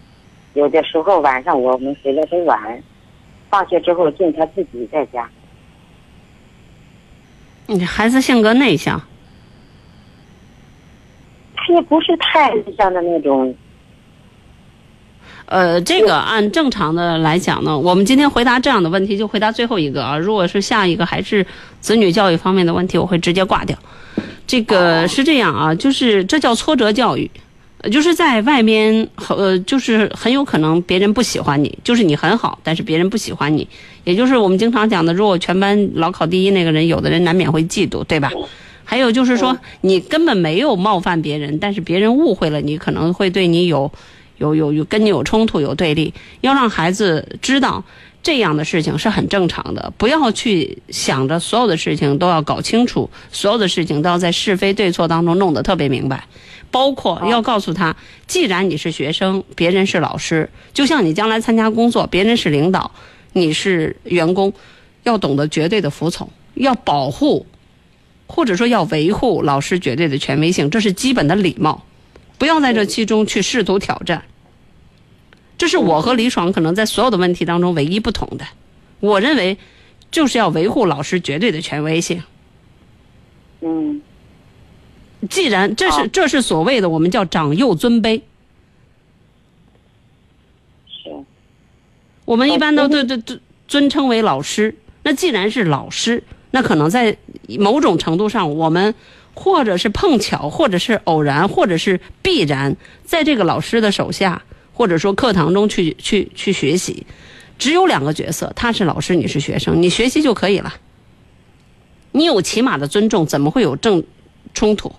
Speaker 10: 有的时候晚上我们回来都晚，放学之后净他自己在家。
Speaker 2: 你这孩子性格内向，
Speaker 10: 他也不是太内向的那种。
Speaker 2: 呃，这个按正常的来讲呢，我们今天回答这样的问题就回答最后一个啊。如果是下一个还是子女教育方面的问题，我会直接挂掉。这个是这样啊，就是这叫挫折教育，就是在外面呃，就是很有可能别人不喜欢你，就是你很好，但是别人不喜欢你，也就是我们经常讲的，如果全班老考第一那个人，有的人难免会嫉妒，对吧？还有就是说，你根本没有冒犯别人，但是别人误会了你，可能会对你有有有有跟你有冲突、有对立，要让孩子知道这样的事情是很正常的，不要去想着所有的事情都要搞清楚，所有的事情都要在是非对错当中弄得特别明白。包括要告诉他，既然你是学生，别人是老师，就像你将来参加工作，别人是领导，你是员工，要懂得绝对的服从，要保护，或者说要维护老师绝对的权威性，这是基本的礼貌。不要在这其中去试图挑战。这是我和李爽可能在所有的问题当中唯一不同的。我认为，就是要维护老师绝对的权威性。
Speaker 10: 嗯
Speaker 2: 既然这是这是所谓的我们叫长幼尊卑，
Speaker 10: 是
Speaker 2: 我们一般都对对对尊称为老师。那既然是老师，那可能在某种程度上，我们或者是碰巧，或者是偶然，或者是必然，在这个老师的手下，或者说课堂中去去去学习。只有两个角色，他是老师，你是学生，你学习就可以了。你有起码的尊重，怎么会有正冲突？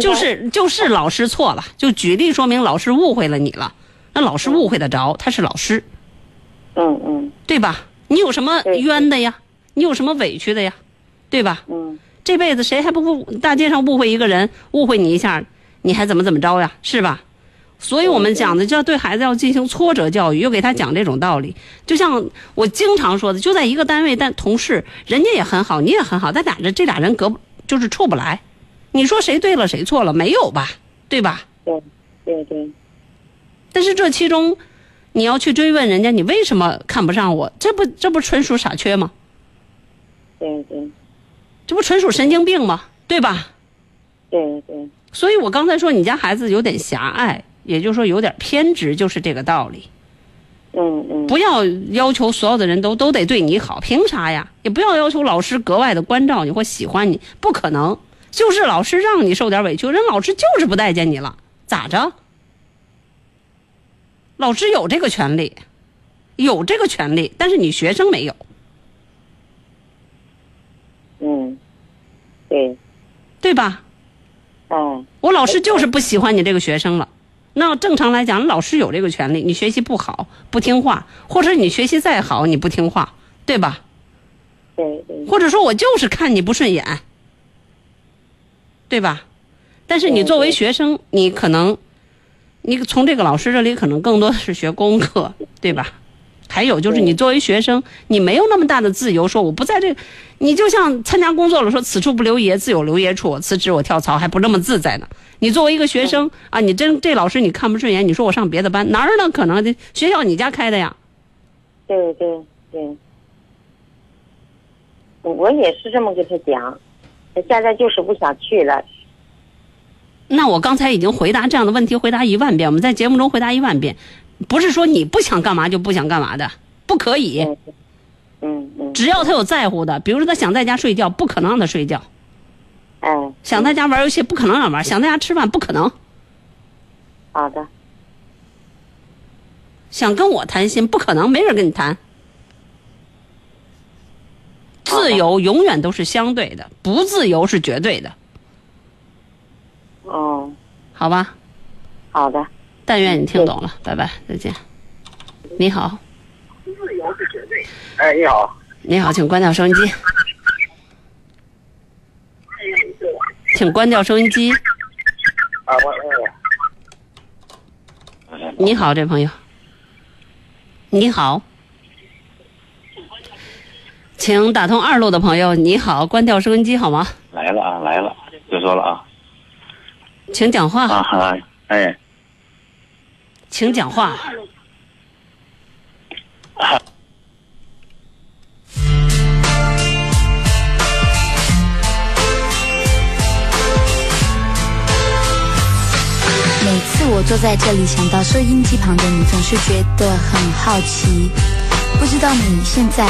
Speaker 2: 就是就是老师错了，就举例说明老师误会了你了，那老师误会得着，他是老师，
Speaker 10: 嗯嗯
Speaker 2: 对吧？你有什么冤的呀？你有什么委屈的呀？对吧？
Speaker 10: 嗯
Speaker 2: 这辈子谁还不误大街上误会一个人，误会你一下，你还怎么怎么着呀？是吧？所以我们讲的就要对孩子要进行挫折教育，又给他讲这种道理。就像我经常说的，就在一个单位，但同事人家也很好，你也很好，但俩人这俩人隔就是处不来。你说谁对了谁错了？没有吧？对吧？
Speaker 10: 对对对
Speaker 2: 但是这其中，你要去追问人家，你为什么看不上我？这不这不纯属傻缺吗？
Speaker 10: 对对
Speaker 2: 这不纯属神经病吗？对吧？
Speaker 10: 对对
Speaker 2: 所以我刚才说你家孩子有点狭隘，也就是说有点偏执，就是这个道理。
Speaker 10: 嗯嗯
Speaker 2: 不要要求所有的人都都得对你好，凭啥呀？也不要要求老师格外的关照你或喜欢你，不可能。就是老师让你受点委屈，人老师就是不待见你了，咋着？老师有这个权利，有这个权利，但是你学生没有。
Speaker 10: 嗯对
Speaker 2: 对吧？
Speaker 10: 哦
Speaker 2: 我老师就是不喜欢你这个学生了。那正常来讲，老师有这个权利，你学习不好、不听话，或者你学习再好，你不听话，对吧？
Speaker 10: 对对
Speaker 2: 或者说我就是看你不顺眼，对吧？但是你作为学生，你可能，你从这个老师这里可能更多的是学功课，对吧？还有就是你作为学生，你没有那么大的自由，说我不在这，你就像参加工作了，说此处不留爷，自有留爷处，我辞职我跳槽还不那么自在呢。你作为一个学生啊，你真这老师你看不顺眼，你说我上别的班哪儿呢？可能的学校你家开的呀，
Speaker 10: 对对对，我也是这么跟他讲，他现在就是不想去了。
Speaker 2: 那我刚才已经回答这样的问题，回答一万遍，我们在节目中回答一万遍，不是说你不想干嘛就不想干嘛的，不可以。
Speaker 10: 嗯嗯
Speaker 2: 只要他有在乎的，比如说他想在家睡觉，不可能让他睡觉；
Speaker 10: 哎，
Speaker 2: 想在家玩游戏，不可能让玩；想在家吃饭，不可能；
Speaker 10: 好的。
Speaker 2: 想跟我谈心，不可能，没人跟你谈。自由永远都是相对的，不自由是绝对的，
Speaker 10: 哦。
Speaker 2: 好吧？
Speaker 10: 好的，
Speaker 2: 但愿你听懂了，拜拜，再见。你好，自由是绝对
Speaker 3: 哎，你好，
Speaker 2: 你好，请关掉收音机，请关掉收音机。
Speaker 3: 啊，我我
Speaker 2: 你好，这朋友。你好，请打通二路的朋友。你好，关掉收音机好吗？
Speaker 11: 来了啊，来了，就说了啊
Speaker 2: 请讲话，
Speaker 11: 啊哈，哎，
Speaker 2: 请讲话。
Speaker 12: 每次我坐在这里，想到收音机旁的你，总是觉得很好奇。不知道你现在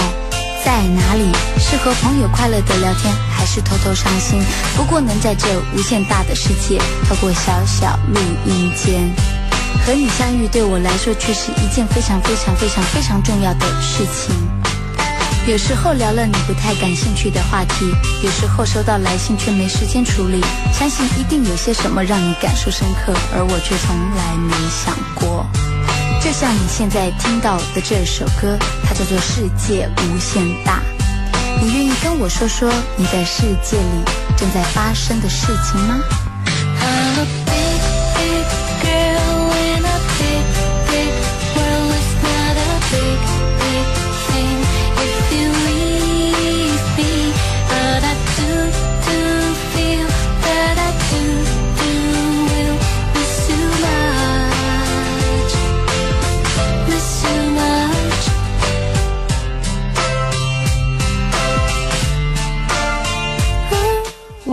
Speaker 12: 在哪里？是和朋友快乐的聊天，还是偷偷伤心？不过能在这无限大的世界，透过小小录音间和你相遇，对我来说却是一件非常非常非常非常重要的事情。有时候聊了你不太感兴趣的话题，有时候收到来信却没时间处理。相信一定有些什么让你感受深刻，而我却从来没想过。就像你现在听到的这首歌，它叫做《世界无限大》。你愿意跟我说说你在世界里正在发生的事情吗？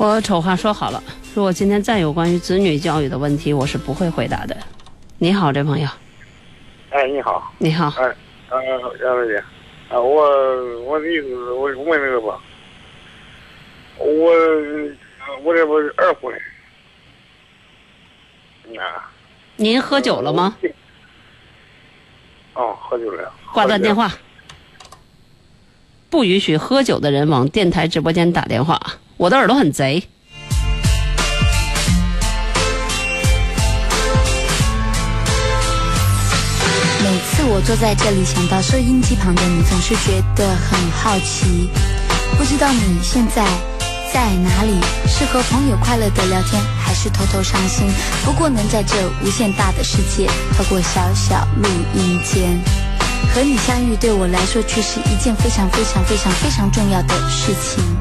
Speaker 2: 我丑话说好了，如果今天再有关于子女教育的问题，我是不会回答的。你好，这朋友，
Speaker 13: 哎，你好，
Speaker 2: 你好，
Speaker 13: 哎，呃，杨小姐，啊，我我的意思，我问那个吧，我我这不是二婚，啊，
Speaker 2: 您喝酒了吗？
Speaker 13: 哦，喝酒了，
Speaker 2: 挂断电话。不允许喝酒的人往电台直播间打电话。我的耳朵很贼。
Speaker 12: 每次我坐在这里，想到收音机旁的你，总是觉得很好奇。不知道你现在在哪里？是和朋友快乐的聊天，还是偷偷伤心？不过能在这无限大的世界，透过小小录音间和你相遇，对我来说却是一件非常非常非常非常重要的事情。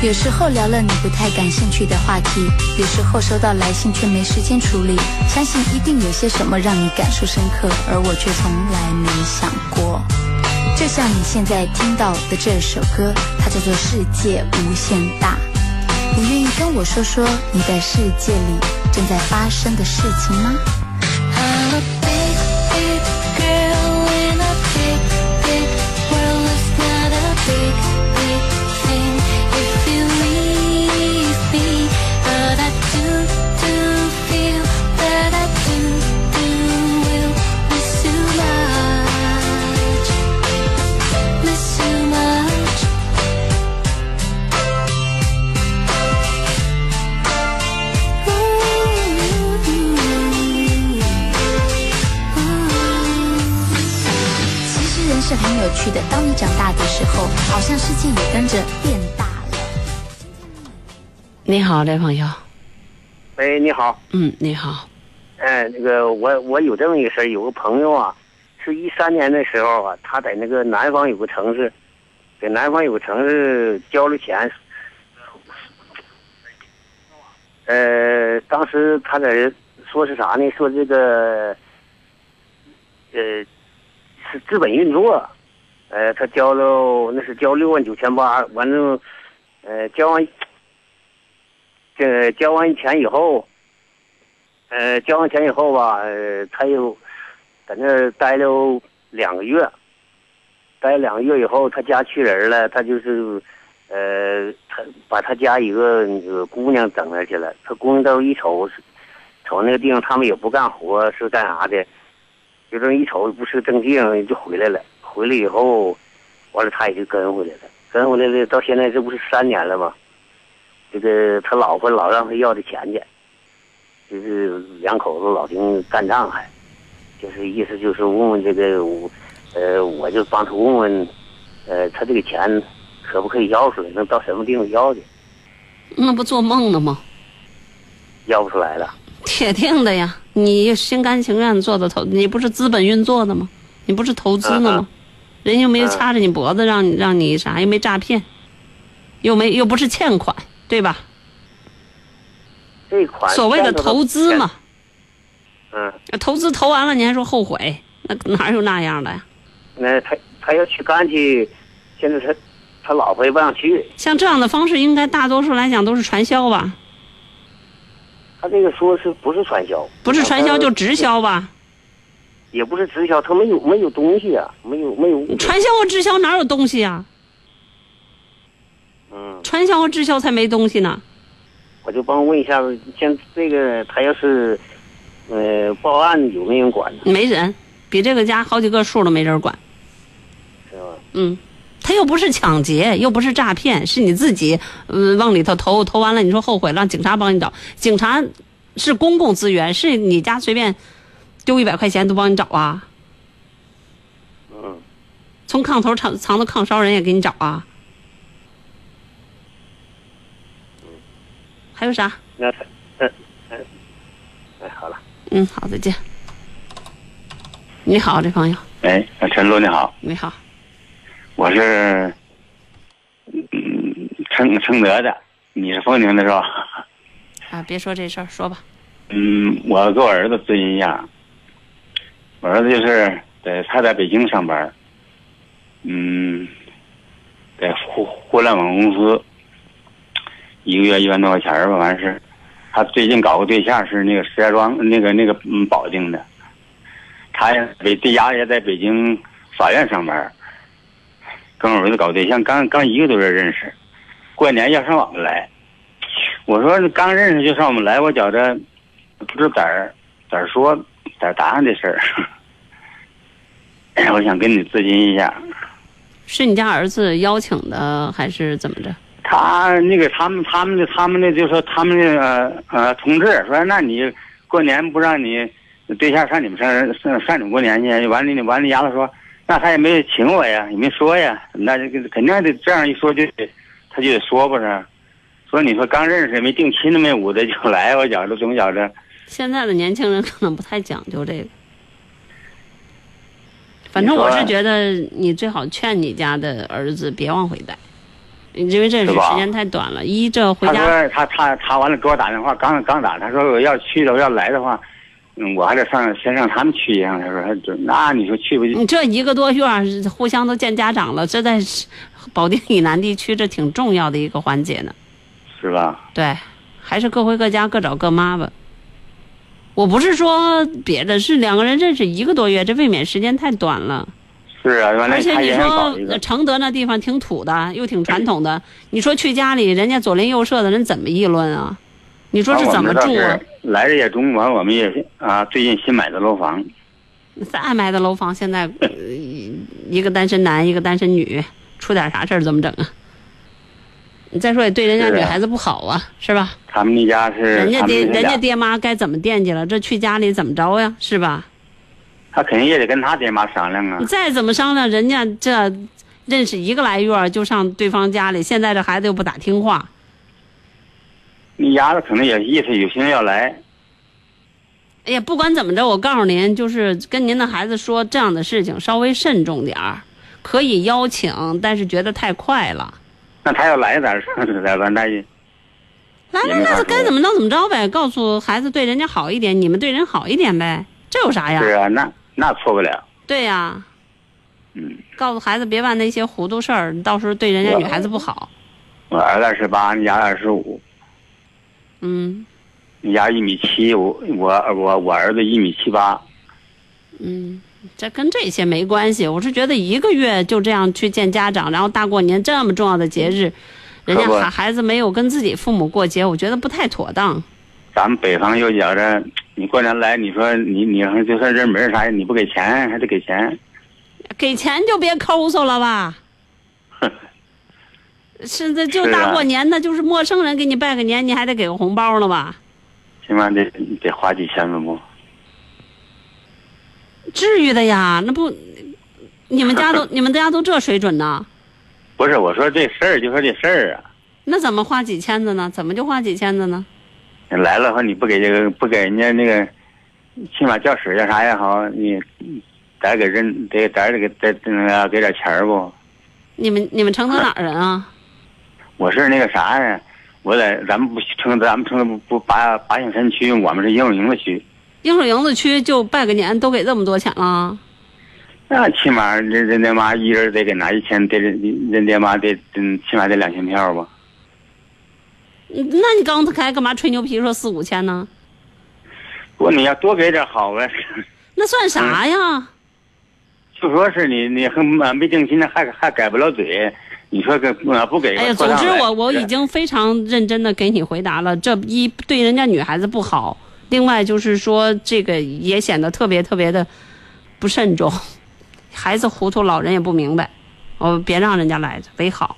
Speaker 12: 有时候聊了你不太感兴趣的话题，有时候收到来信却没时间处理。相信一定有些什么让你感受深刻，而我却从来没想过。就像你现在听到的这首歌，它叫做《世界无限大》。你愿意跟我说说你在世界里正在发生的事情吗？有趣的，当你长大的时候，好像世界也跟着变大了。
Speaker 2: 你好，这朋友。
Speaker 14: 喂，你好。
Speaker 2: 嗯，你好。
Speaker 14: 哎，那个我我有这么一个事儿，有个朋友啊，是一三年的时候啊，他在那个南方有个城市，在南方有个城市交了钱，呃，当时他在这说是啥呢？说这个，呃，是资本运作，呃，他交了那是交六万九千八，完了，呃，交完，这交完钱以后。呃，交完钱以后吧，他又在那儿待了两个月，待两个月以后，他家去人了，他就是，呃，他把他家一个那个姑娘整那去了。他姑娘到一瞅，瞅那个地方，他们也不干活，是干啥的？就这么一瞅不是正经，就回来了。回来以后，完了他也就跟回来了，跟回来了，到现在这不是三年了吗？这个他老婆老让他要这钱去。就是两口子老丁干仗还，就是意思就是问问这个我，呃，我就帮他问问，呃，他这个钱可不可以要出来？能到什么地方要去？
Speaker 2: 那不做梦呢吗？
Speaker 14: 要不出来了。
Speaker 2: 铁定的呀！你心甘情愿做的投，你不是资本运作的吗？你不是投资的吗？人又没有掐着你脖子让你让你啥，又没诈骗，又没又不是欠款，对吧？
Speaker 14: 这款
Speaker 2: 所谓的投资嘛，
Speaker 14: 嗯，
Speaker 2: 投资投完了你还说后悔，那哪有那样的呀？
Speaker 14: 那他他要去干去，现在他他老婆也不让去。
Speaker 2: 像这样的方式，应该大多数来讲都是传销吧？
Speaker 14: 他这个说是不是传销？
Speaker 2: 不是传销就直销吧？
Speaker 14: 也不是直销，他没有没有东西啊，没有没有。
Speaker 2: 传销和直销哪有东西啊？
Speaker 14: 嗯。
Speaker 2: 传销和直销才没东西呢。
Speaker 14: 我就帮问一下子，像这个他要是，呃，报案有没有人管呢？
Speaker 2: 没人，比这个家好几个数都没人管。
Speaker 14: 是吧？
Speaker 2: 嗯，他又不是抢劫，又不是诈骗，是你自己呃往里头投，投完了你说后悔，让警察帮你找，警察是公共资源，是你家随便丢一百块钱都帮你找啊，
Speaker 4: 嗯，
Speaker 2: 从炕头藏藏到炕梢人也给你找啊，还有啥？
Speaker 4: 那他，嗯嗯，哎，好了，
Speaker 2: 嗯，好，再见。你好，这朋友，
Speaker 11: 哎，陈露你好，
Speaker 2: 你好，
Speaker 11: 我是嗯承承德的，你是丰宁的是吧？
Speaker 2: 啊，别说这事儿，说吧。
Speaker 11: 嗯，我给我儿子咨询一下，我儿子就是在他在北京上班，嗯，在互互联网公司，一个月一万多块钱吧，完事。他最近搞个对象是那个石家庄那个那个嗯保定的，他也北这家也在北京法院上班，跟我儿子搞对象，刚刚一个多月认识，过年要上我们来，我说刚认识就上我们来，我觉着不知咋咋说咋儿答案的事儿，我想跟你咨询一下。
Speaker 2: 是你家儿子邀请的，还是怎么着？
Speaker 11: 他那个他们他们的他们的就说他们的呃呃同志说，那你过年不让你对象上你们上上上你们过年去，完了你完了丫头说，那他也没请我呀，也没说呀，那就肯定得这样一说就得他就得说不是？说你说刚认识也没定亲都没五的就来，我觉着总觉着
Speaker 2: 现在的年轻人可能不太讲究这个。反正我是觉得你最好劝你家的儿子别往回带，因为这是时间太短了。一这回家
Speaker 11: 他说他他他完了给我打电话，刚刚打，他说我要去了，我要来的话，嗯，我还得上先让他们去一趟。他说这那你说去不去？
Speaker 2: 你这一个多月儿互相都见家长了，这在保定以南地区这挺重要的一个环节呢。
Speaker 11: 是吧？
Speaker 2: 对，还是各回各家，各找各妈吧。我不是说别的，是两个人认识一个多月，这未免时间太短了。
Speaker 11: 是啊，
Speaker 2: 而且你说。承德那地方挺土的，又挺传统的，你说去家里，人家左邻右舍的人怎么议论啊？你说是怎么住啊？
Speaker 11: 来日也中，完我们也啊，最近新买的楼房，
Speaker 2: 再买的楼房，现在、呃、一个单身男，一个单身女，出点啥事儿怎么整啊？你再说也对人家女孩子不好啊，是吧？
Speaker 11: 他们那家是
Speaker 2: 人家爹人家爹妈该怎么惦记了，这去家里怎么着呀？是吧？
Speaker 11: 他肯定也得跟他爹妈商量啊
Speaker 2: 你。再怎么商量，人家这认识一个来月就上对方家里，现在这孩子又不咋听话，
Speaker 11: 你丫头可能也意思有心要来，
Speaker 2: 哎呀，不管怎么着，我告诉您，就是跟您的孩子说这样的事情，稍微慎重点儿，可以邀请，但是觉得太快了。
Speaker 11: 那他要来咋咋办？那也
Speaker 2: 来来来，
Speaker 11: 也没法说
Speaker 2: 该怎么着怎么着呗，告诉孩子对人家好一点，你们对人好一点呗，这有啥呀？
Speaker 11: 是啊，那那错不了。
Speaker 2: 对呀，
Speaker 11: 嗯，
Speaker 2: 告诉孩子别办那些糊涂事儿，到时候对人家女孩子不好。
Speaker 11: 我儿子二十八，你家二十五，
Speaker 2: 嗯
Speaker 11: 你家一米七，我我我我儿子一米七八。
Speaker 2: 嗯，这跟这些没关系。我是觉得一个月就这样去见家长，然后大过年这么重要的节日，人家孩孩子没有跟自己父母过节，我觉得不太妥当。
Speaker 11: 咱们北方又觉着，你过年来，你说你你就算认门啥的，你不给钱还得给钱，
Speaker 2: 给钱就别抠搜了吧。是的，就大
Speaker 11: 啊
Speaker 2: 过年的，就是陌生人给你拜个年，你还得给个红包了吧？
Speaker 11: 起码得得花几千了不？
Speaker 2: 至于的呀，那不，你们家都 你们家都这水准呢？
Speaker 11: 不是，我说这事儿就说这事儿啊，
Speaker 2: 那怎么花几千子呢？怎么就花几千子呢？
Speaker 11: 来了后你不给这个不给人家那个，起码叫水叫啥也好，你得给人得得给得那个给点钱儿不？
Speaker 2: 你们你们承德哪儿人啊？
Speaker 11: 我是那个啥呀，我在咱们不承咱们承德不不八八兴山区，我们是应水营子区，
Speaker 2: 英水营子区就拜个年都给这么多钱了？
Speaker 11: 那起码人人家妈一人得给拿一千，得人人家妈得嗯起码得两千票吧。
Speaker 2: 嗯那你刚才干嘛吹牛皮说四五千呢？
Speaker 11: 不过你要多给点好呗，
Speaker 2: 那算啥呀？
Speaker 11: 就说是你你还呃没定亲的还还改不了嘴，你说给呃不给？
Speaker 2: 哎呀，总之我我已经非常认真的给你回答了，这一对人家女孩子不好，另外就是说这个也显得特别特别的不慎重，孩子糊涂，老人也不明白。我别让人家来为好。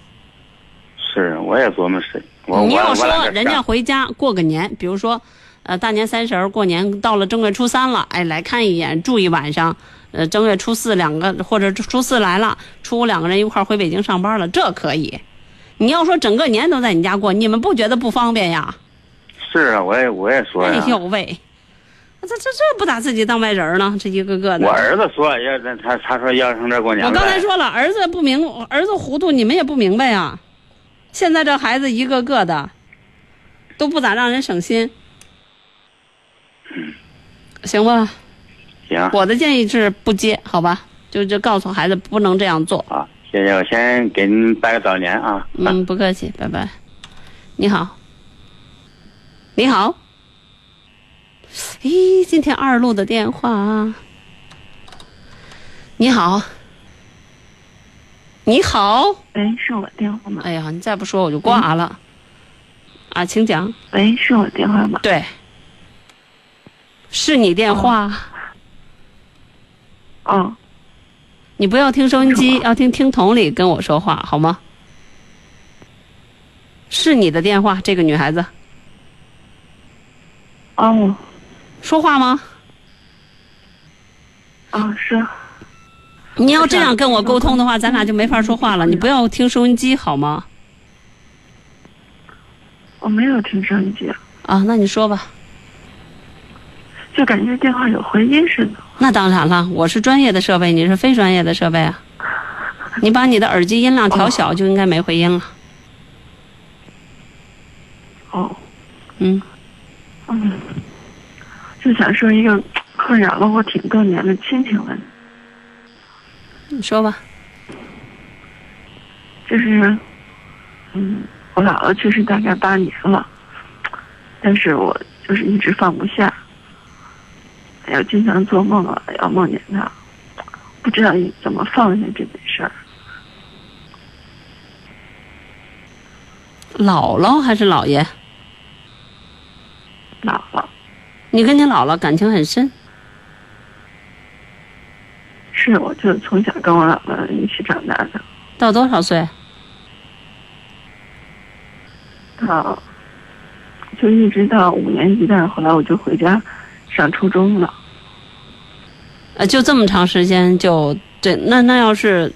Speaker 11: 是，我也琢磨是。
Speaker 2: 你要说人家回家过个年，比如说，呃，大年三十儿过年到了正月初三了，哎，来看一眼，住一晚上，呃，正月初四两个或者初四来了，初五两个人一块儿回北京上班了，这可以。你要说整个年都在你家过，你们不觉得不方便呀？
Speaker 11: 是啊，我也我也说
Speaker 2: 哎
Speaker 11: 呀。
Speaker 2: 呦喂，这这这不打自己当外人呢？这一个个的。
Speaker 11: 我儿子说要他他说要上这过年
Speaker 2: 我刚才说了，儿子不明，儿子糊涂，你们也不明白啊。现在这孩子一个个的，都不咋让人省心。行吧，
Speaker 11: 行，
Speaker 2: 我的建议是不接，好吧？就就告诉孩子不能这样做。
Speaker 11: 啊，谢谢，我先给您拜个早年啊。
Speaker 2: 嗯，不客气，拜拜。你好，你好。咦，今天二路的电话啊。你好，你好。
Speaker 15: 喂，是我电话吗？
Speaker 2: 哎呀，你再不说我就挂了。啊，请讲。
Speaker 15: 喂，是我电话吗？
Speaker 2: 对，是你电话。
Speaker 15: 哦。
Speaker 2: 你不要听收音机，要听听筒里跟我说话，好吗？是你的电话，这个女孩子。
Speaker 15: 哦。
Speaker 2: 说话吗？
Speaker 15: 啊，是。
Speaker 2: 你要这样跟我沟通的话，咱俩就没法说话了。你不要听收音机好吗？
Speaker 15: 我没有听收音机，
Speaker 2: 啊，那你说吧。
Speaker 15: 就感觉电话有回音似的。
Speaker 2: 那当然了，我是专业的设备，你是非专业的设备啊。你把你的耳机音量调小，就应该没回音了。
Speaker 15: 哦。
Speaker 2: 嗯。
Speaker 15: 嗯。就想说一个困扰了我挺多年的亲情问题。
Speaker 2: 你说吧。
Speaker 15: 就是，嗯，我姥姥去世大概八年了，但是我就是一直放不下，还有经常做梦啊，要梦见她，不知道怎么放下这件事儿。
Speaker 2: 姥姥还是姥爷？
Speaker 15: 姥姥。
Speaker 2: 你跟你姥姥感情很深。
Speaker 15: 是，我就从小跟我姥姥一起长大的。
Speaker 2: 到多少岁？
Speaker 15: 到，就一直到五年级，但是后来我就回家上初中了。
Speaker 2: 呃，就这么长时间就对，那那要是，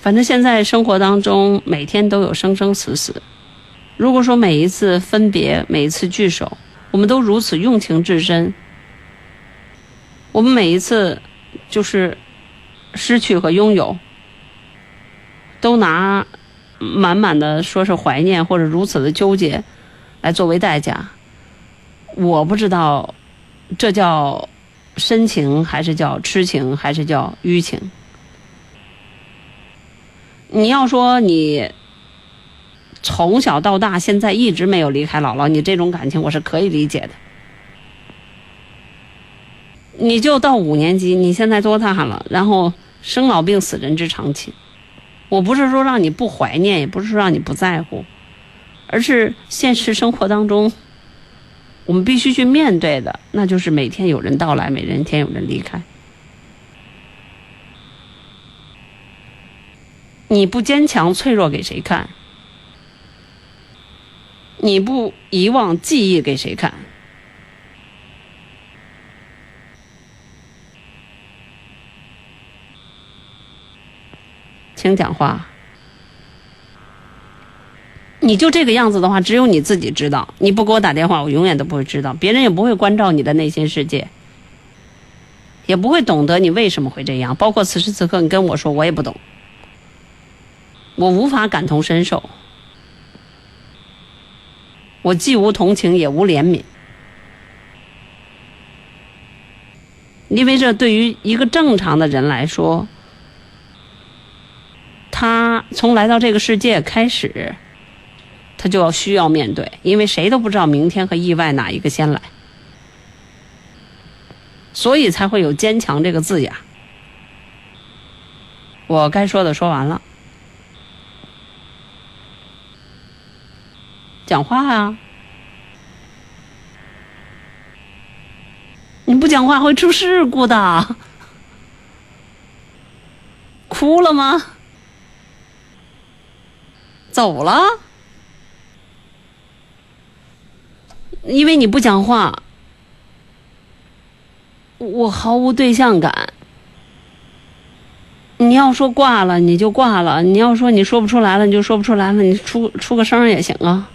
Speaker 2: 反正现在生活当中每天都有生生死死。如果说每一次分别，每一次聚首，我们都如此用情至深，我们每一次就是失去和拥有，都拿满满的说是怀念或者如此的纠结来作为代价，我不知道这叫深情还是叫痴情还是叫淤情。你要说你。从小到大，现在一直没有离开姥姥，你这种感情我是可以理解的。你就到五年级，你现在多大了？然后生老病死，人之常情。我不是说让你不怀念，也不是说让你不在乎，而是现实生活当中，我们必须去面对的，那就是每天有人到来，每人天有人离开。你不坚强、脆弱给谁看？你不遗忘记忆给谁看？请讲话。你就这个样子的话，只有你自己知道。你不给我打电话，我永远都不会知道，别人也不会关照你的内心世界，也不会懂得你为什么会这样。包括此时此刻你跟我说，我也不懂，我无法感同身受。我既无同情，也无怜悯，因为这对于一个正常的人来说，他从来到这个世界开始，他就要需要面对，因为谁都不知道明天和意外哪一个先来，所以才会有坚强这个字呀。我该说的说完了。讲话啊！你不讲话会出事故的。哭了吗？走了？因为你不讲话，我毫无对象感。你要说挂了，你就挂了；你要说你说不出来了，你就说不出来了。你出出个声也行啊。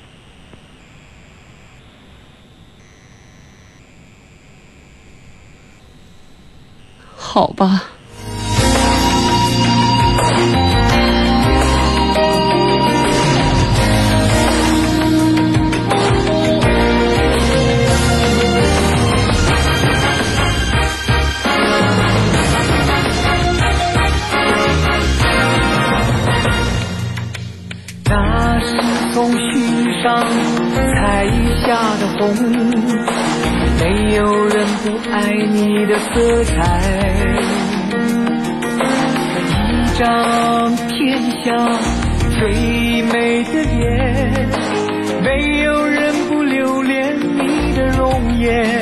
Speaker 2: 好吧。
Speaker 16: 那是从须上采下的红，没有人不爱你的色彩。一张天下最美的脸，没有人不留恋你的容颜。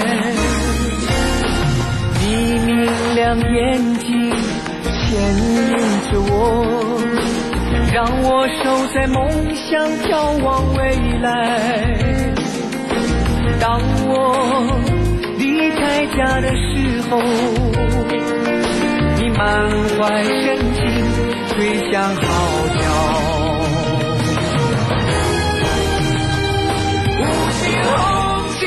Speaker 16: 你明亮眼睛牵引着我。让我守在梦想，眺望未来。当我离开家的时候，你满怀深情吹响号角。五星红旗，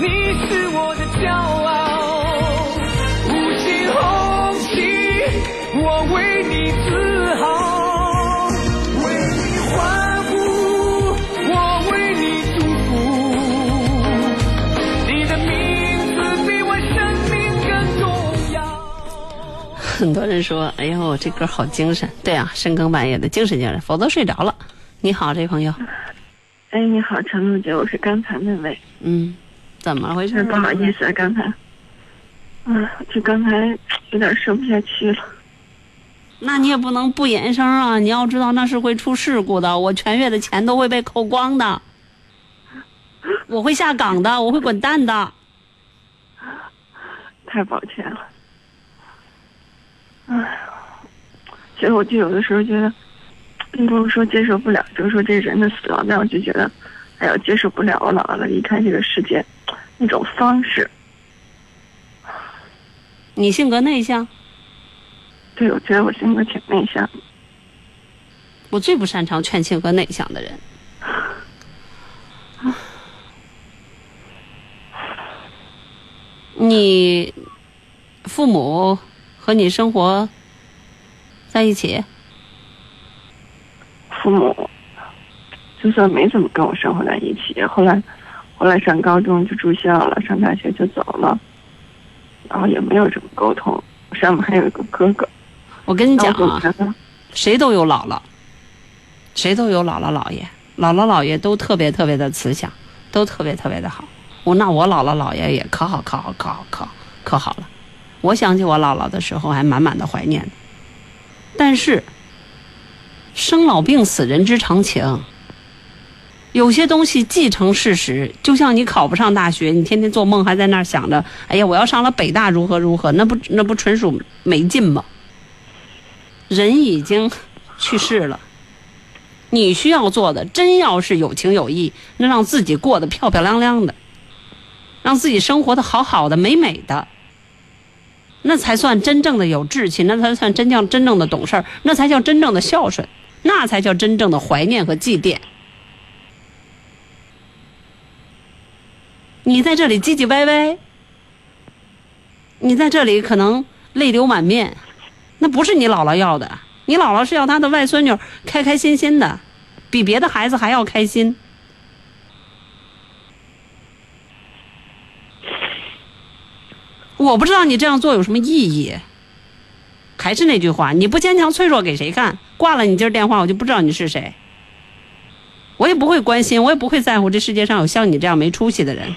Speaker 16: 你是我的骄傲。五星红旗，我为你自
Speaker 2: 很多人说：“哎呦，这歌好精神。”对啊，深更半夜的精神精神，否则睡着了。你好，这位朋友。
Speaker 15: 哎，你好，陈露姐，我是刚才那位。
Speaker 2: 嗯，怎么回事？
Speaker 15: 不好意思啊，刚才，啊，就刚才有点说不下去了。
Speaker 2: 那你也不能不言声啊！你要知道那是会出事故的，我全月的钱都会被扣光的，我会下岗的，我会滚蛋的。
Speaker 15: 太抱歉了。唉，其实我就有的时候觉得，并不是说接受不了，就是说这人的死亡，但我就觉得，哎呀，接受不了我姥姥离开这个世界那种方式。
Speaker 2: 你性格内向，
Speaker 15: 对，我觉得我性格挺内向。
Speaker 2: 我最不擅长劝性格内向的人。你父母和你生活在一起？
Speaker 15: 父母就算没怎么跟我生活在一起，后来后来上高中就住校了，上大学就走了，然后也没有什么沟通。上面还有一个哥哥，
Speaker 2: 我跟你讲啊谁都有姥姥，谁都有姥姥姥爷，姥姥姥爷都特别特别的慈祥，都特别特别的好。我那我姥姥姥爷也可好可好可好可好可好了。我想起我姥姥的时候，还满满的怀念。但是，生老病死，人之常情。有些东西既成事实，就像你考不上大学，你天天做梦还在那儿想着，哎呀，我要上了北大如何如何，那不那不纯属没劲吗？人已经去世了，你需要做的，真要是有情有义，那让自己过得漂漂亮亮的，让自己生活的好好的、美美的，那才算真正的有志气，那才算真正真正的懂事儿，那才叫真正的孝顺，那才叫真正的怀念和祭奠。你在这里唧唧歪歪，你在这里可能泪流满面，那不是你姥姥要的，你姥姥是要她的外孙女开开心心的，比别的孩子还要开心。我不知道你这样做有什么意义。还是那句话，你不坚强脆弱给谁看？挂了你今儿电话，我就不知道你是谁。我也不会关心，我也不会在乎这世界上有像你这样没出息的人。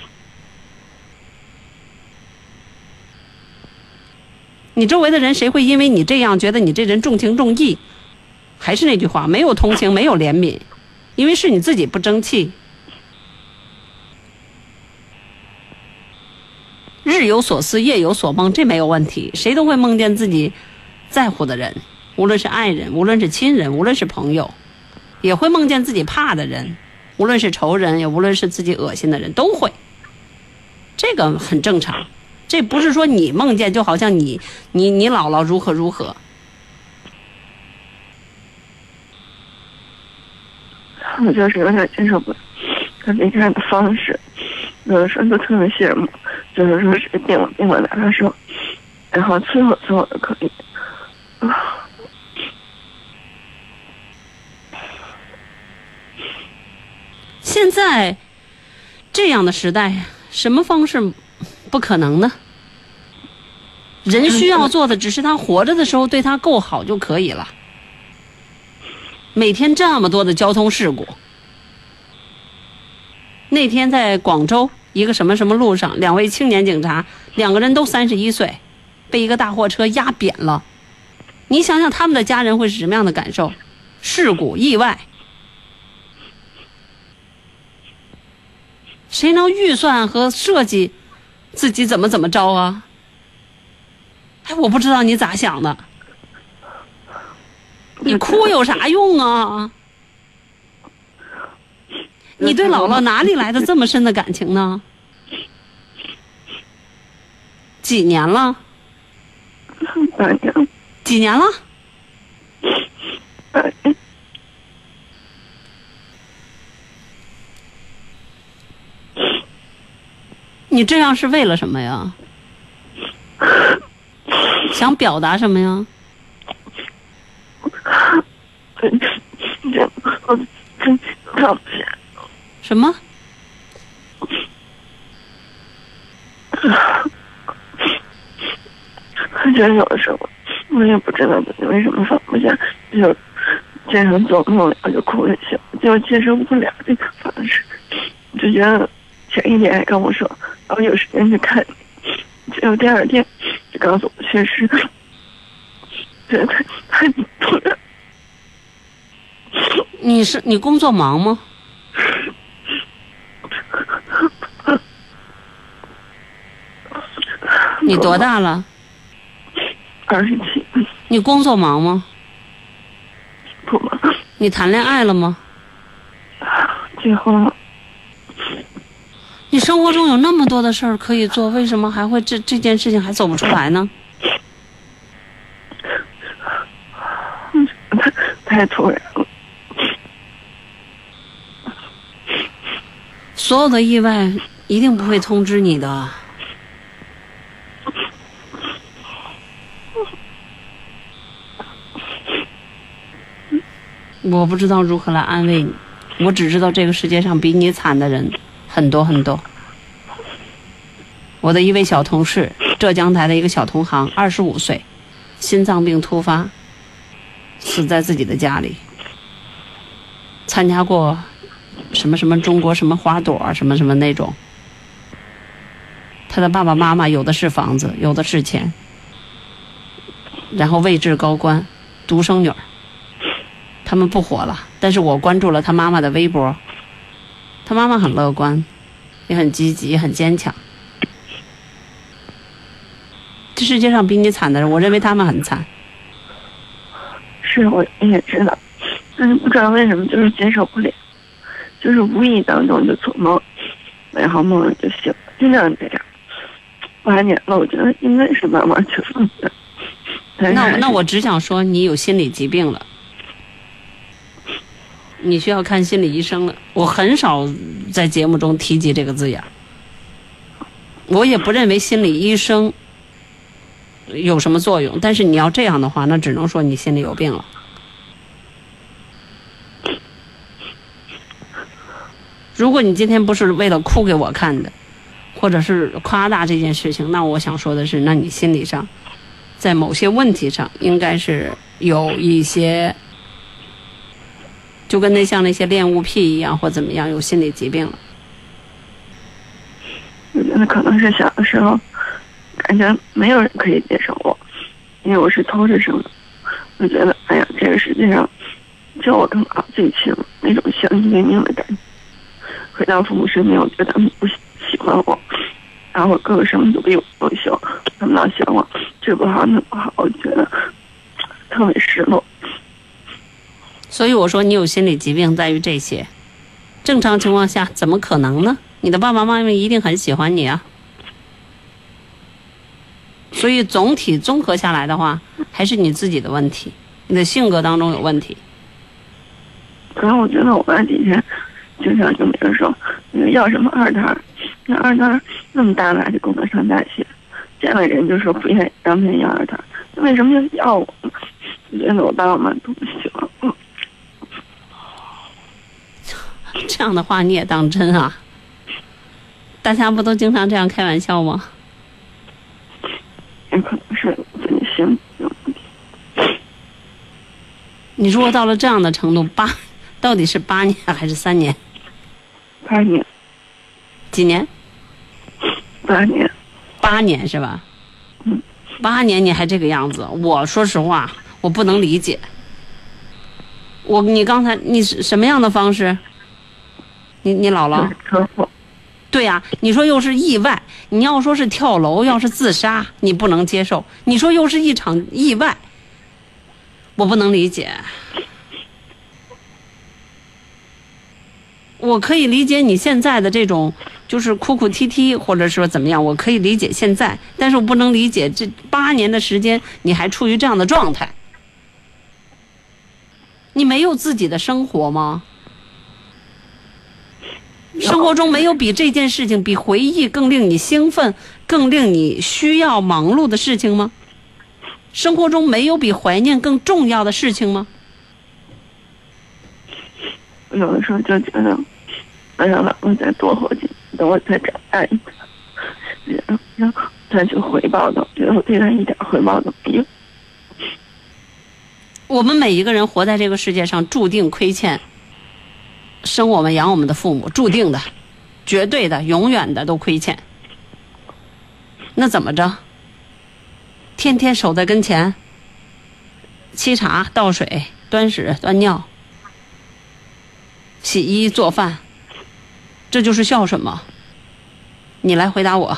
Speaker 2: 你周围的人谁会因为你这样觉得你这人重情重义？还是那句话，没有同情，没有怜悯，因为是你自己不争气。日有所思，夜有所梦，这没有问题，谁都会梦见自己在乎的人，无论是爱人，无论是亲人，无论是朋友，也会梦见自己怕的人，无论是仇人，也无论是自己恶心的人，都会。这个很正常，这不是说你梦见就好像你你你姥姥如何如何。
Speaker 15: 我就是有点接受不了他离开的方式，有的时候就特别羡慕，就是说谁病了病了拿他说，然后伺候伺候就可以。
Speaker 2: 现在这样的时代，什么方式不可能呢？人需要做的只是他活着的时候对他够好就可以了。每天这么多的交通事故，那天在广州一个什么什么路上，两位青年警察，两个人都三十一岁，被一个大货车压扁了。你想想他们的家人会是什么样的感受？事故、意外，谁能预算和设计自己怎么怎么着啊？哎，我不知道你咋想的。你哭有啥用啊？你对姥姥哪里来的这么深的感情呢？几年了？
Speaker 15: 八年。
Speaker 2: 几年了？你这样是为了什么呀？想表达什么呀？什么？
Speaker 15: 我觉得有的时候，我也不知道自己为什么放不下，就街上走路了就哭就行，就接受不了这个方式，就觉得前一天还跟我说，然后有时间去看你，结果第二天就告诉我去世了，觉得太太突然。
Speaker 2: 你是你工作忙吗？你多大了？
Speaker 15: 二十七。
Speaker 2: 你工作忙吗？
Speaker 15: 不忙。
Speaker 2: 你谈恋爱了吗？
Speaker 15: 结婚了。
Speaker 2: 你生活中有那么多的事儿可以做，为什么还会这这件事情还走不出来呢？
Speaker 15: 太太突然了。
Speaker 2: 所有的意外一定不会通知你的。我不知道如何来安慰你，我只知道这个世界上比你惨的人很多很多。我的一位小同事，浙江台的一个小同行，二十五岁，心脏病突发，死在自己的家里。参加过什么什么中国什么花朵什么什么那种。他的爸爸妈妈有的是房子，有的是钱，然后位置高官，独生女儿。他们不火了，但是我关注了他妈妈的微博。他妈妈很乐观，也很积极，也很坚强。这世界上比你惨的人，我认为他们很惨。
Speaker 15: 是，我也知道，但是不知道为什么就是接受不了，就是无意当中就做梦，然后梦了就醒了，经常这样。八年了，我觉得应该是慢慢去放下。
Speaker 2: 那那我只想说，你有心理疾病了。你需要看心理医生了。我很少在节目中提及这个字眼，我也不认为心理医生有什么作用。但是你要这样的话，那只能说你心里有病了。如果你今天不是为了哭给我看的，或者是夸大这件事情，那我想说的是，那你心理上在某些问题上应该是有一些。就跟那像那些恋物癖一样，或怎么样，有心理疾病了。
Speaker 15: 我觉得可能是小的时候，感觉没有人可以接受我，因为我是偷着生的。我觉得，哎呀，这个世界上就我跟老最亲了，那种相依为命的感觉。回到父母身边，我觉得他们不喜欢我，然后我哥哥什么都比我优秀，他们老嫌我这不好那不好，我觉得。特别失落。
Speaker 2: 所以我说你有心理疾病在于这些，正常情况下怎么可能呢？你的爸爸妈妈一定很喜欢你啊。所以总体综合下来的话，还是你自己的问题，你的性格当中有问题。
Speaker 15: 可是我觉得我爸以前经常跟别人说，那个要什么二胎，那二胎那么大了还得供他上大学，见了人就说不愿意让别人要二胎，那为什么要要我呢？我觉得我爸我妈都不喜欢我。
Speaker 2: 这样的话你也当真啊？大家不都经常这样开玩笑吗？
Speaker 15: 也可能是自己心有问题。
Speaker 2: 你如果到了这样的程度，八到底是八年还是三年？
Speaker 15: 八年。
Speaker 2: 几年？
Speaker 15: 八年。
Speaker 2: 八年是吧？
Speaker 15: 嗯。
Speaker 2: 八年你还这个样子，我说实话，我不能理解。我你刚才你是什么样的方式？你你姥姥？
Speaker 15: 车祸。
Speaker 2: 对呀、你说又是意外，你要说是跳楼，要是自杀，你不能接受。你说又是一场意外，我不能理解。我可以理解你现在的这种，就是哭哭啼啼，或者说怎么样，我可以理解现在，但是我不能理解这八年的时间你还处于这样的状态，你没有自己的生活吗？生活中没有比这件事情、比回忆更令你兴奋、更令你需要忙碌的事情吗？生活中没有比怀念更重要的事情吗？
Speaker 15: 我有的时候就觉得，哎呀老公再多活几年，等我再长大一点，然后再去回报他，觉得我对他一点回报都没有。
Speaker 2: 我们每一个人活在这个世界上，注定亏欠生我们养我们的父母，注定的，绝对的，永远的都亏欠。那怎么着？天天守在跟前，沏茶、倒水、端屎、端尿、洗衣做饭，这就是孝顺吗？你来回答我。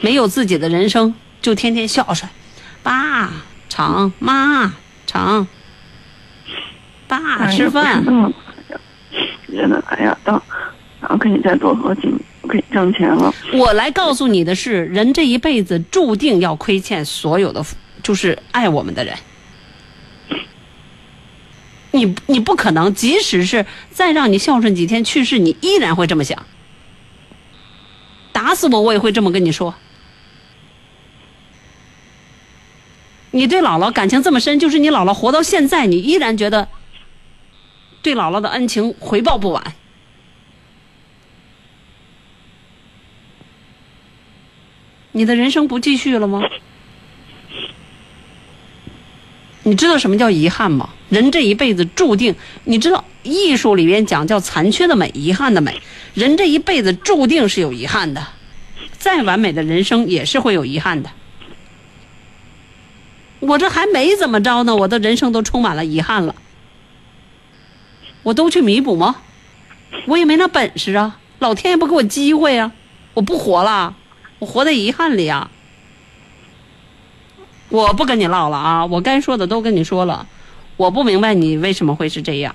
Speaker 2: 没有自己的人生，就天天孝顺，爸长，妈长，爸吃饭。
Speaker 15: 觉得哎呀，到然后可以再多喝几年，可以挣钱了。
Speaker 2: 我来告诉你的是，人这一辈子注定要亏欠所有的，就是爱我们的人。你你不可能，即使是再让你孝顺几天去世，你依然会这么想。打死我，我也会这么跟你说。你对姥姥感情这么深，就是你姥姥活到现在，你依然觉得对姥姥的恩情回报不晚。你的人生不继续了吗？你知道什么叫遗憾吗？人这一辈子注定，你知道艺术里边讲叫残缺的美、遗憾的美。人这一辈子注定是有遗憾的，再完美的人生也是会有遗憾的。我这还没怎么着呢，我的人生都充满了遗憾了。我都去弥补吗？我也没那本事啊，老天爷不给我机会啊，我不活了，我活在遗憾里啊。我不跟你唠了啊，我该说的都跟你说了。我不明白你为什么会是这样。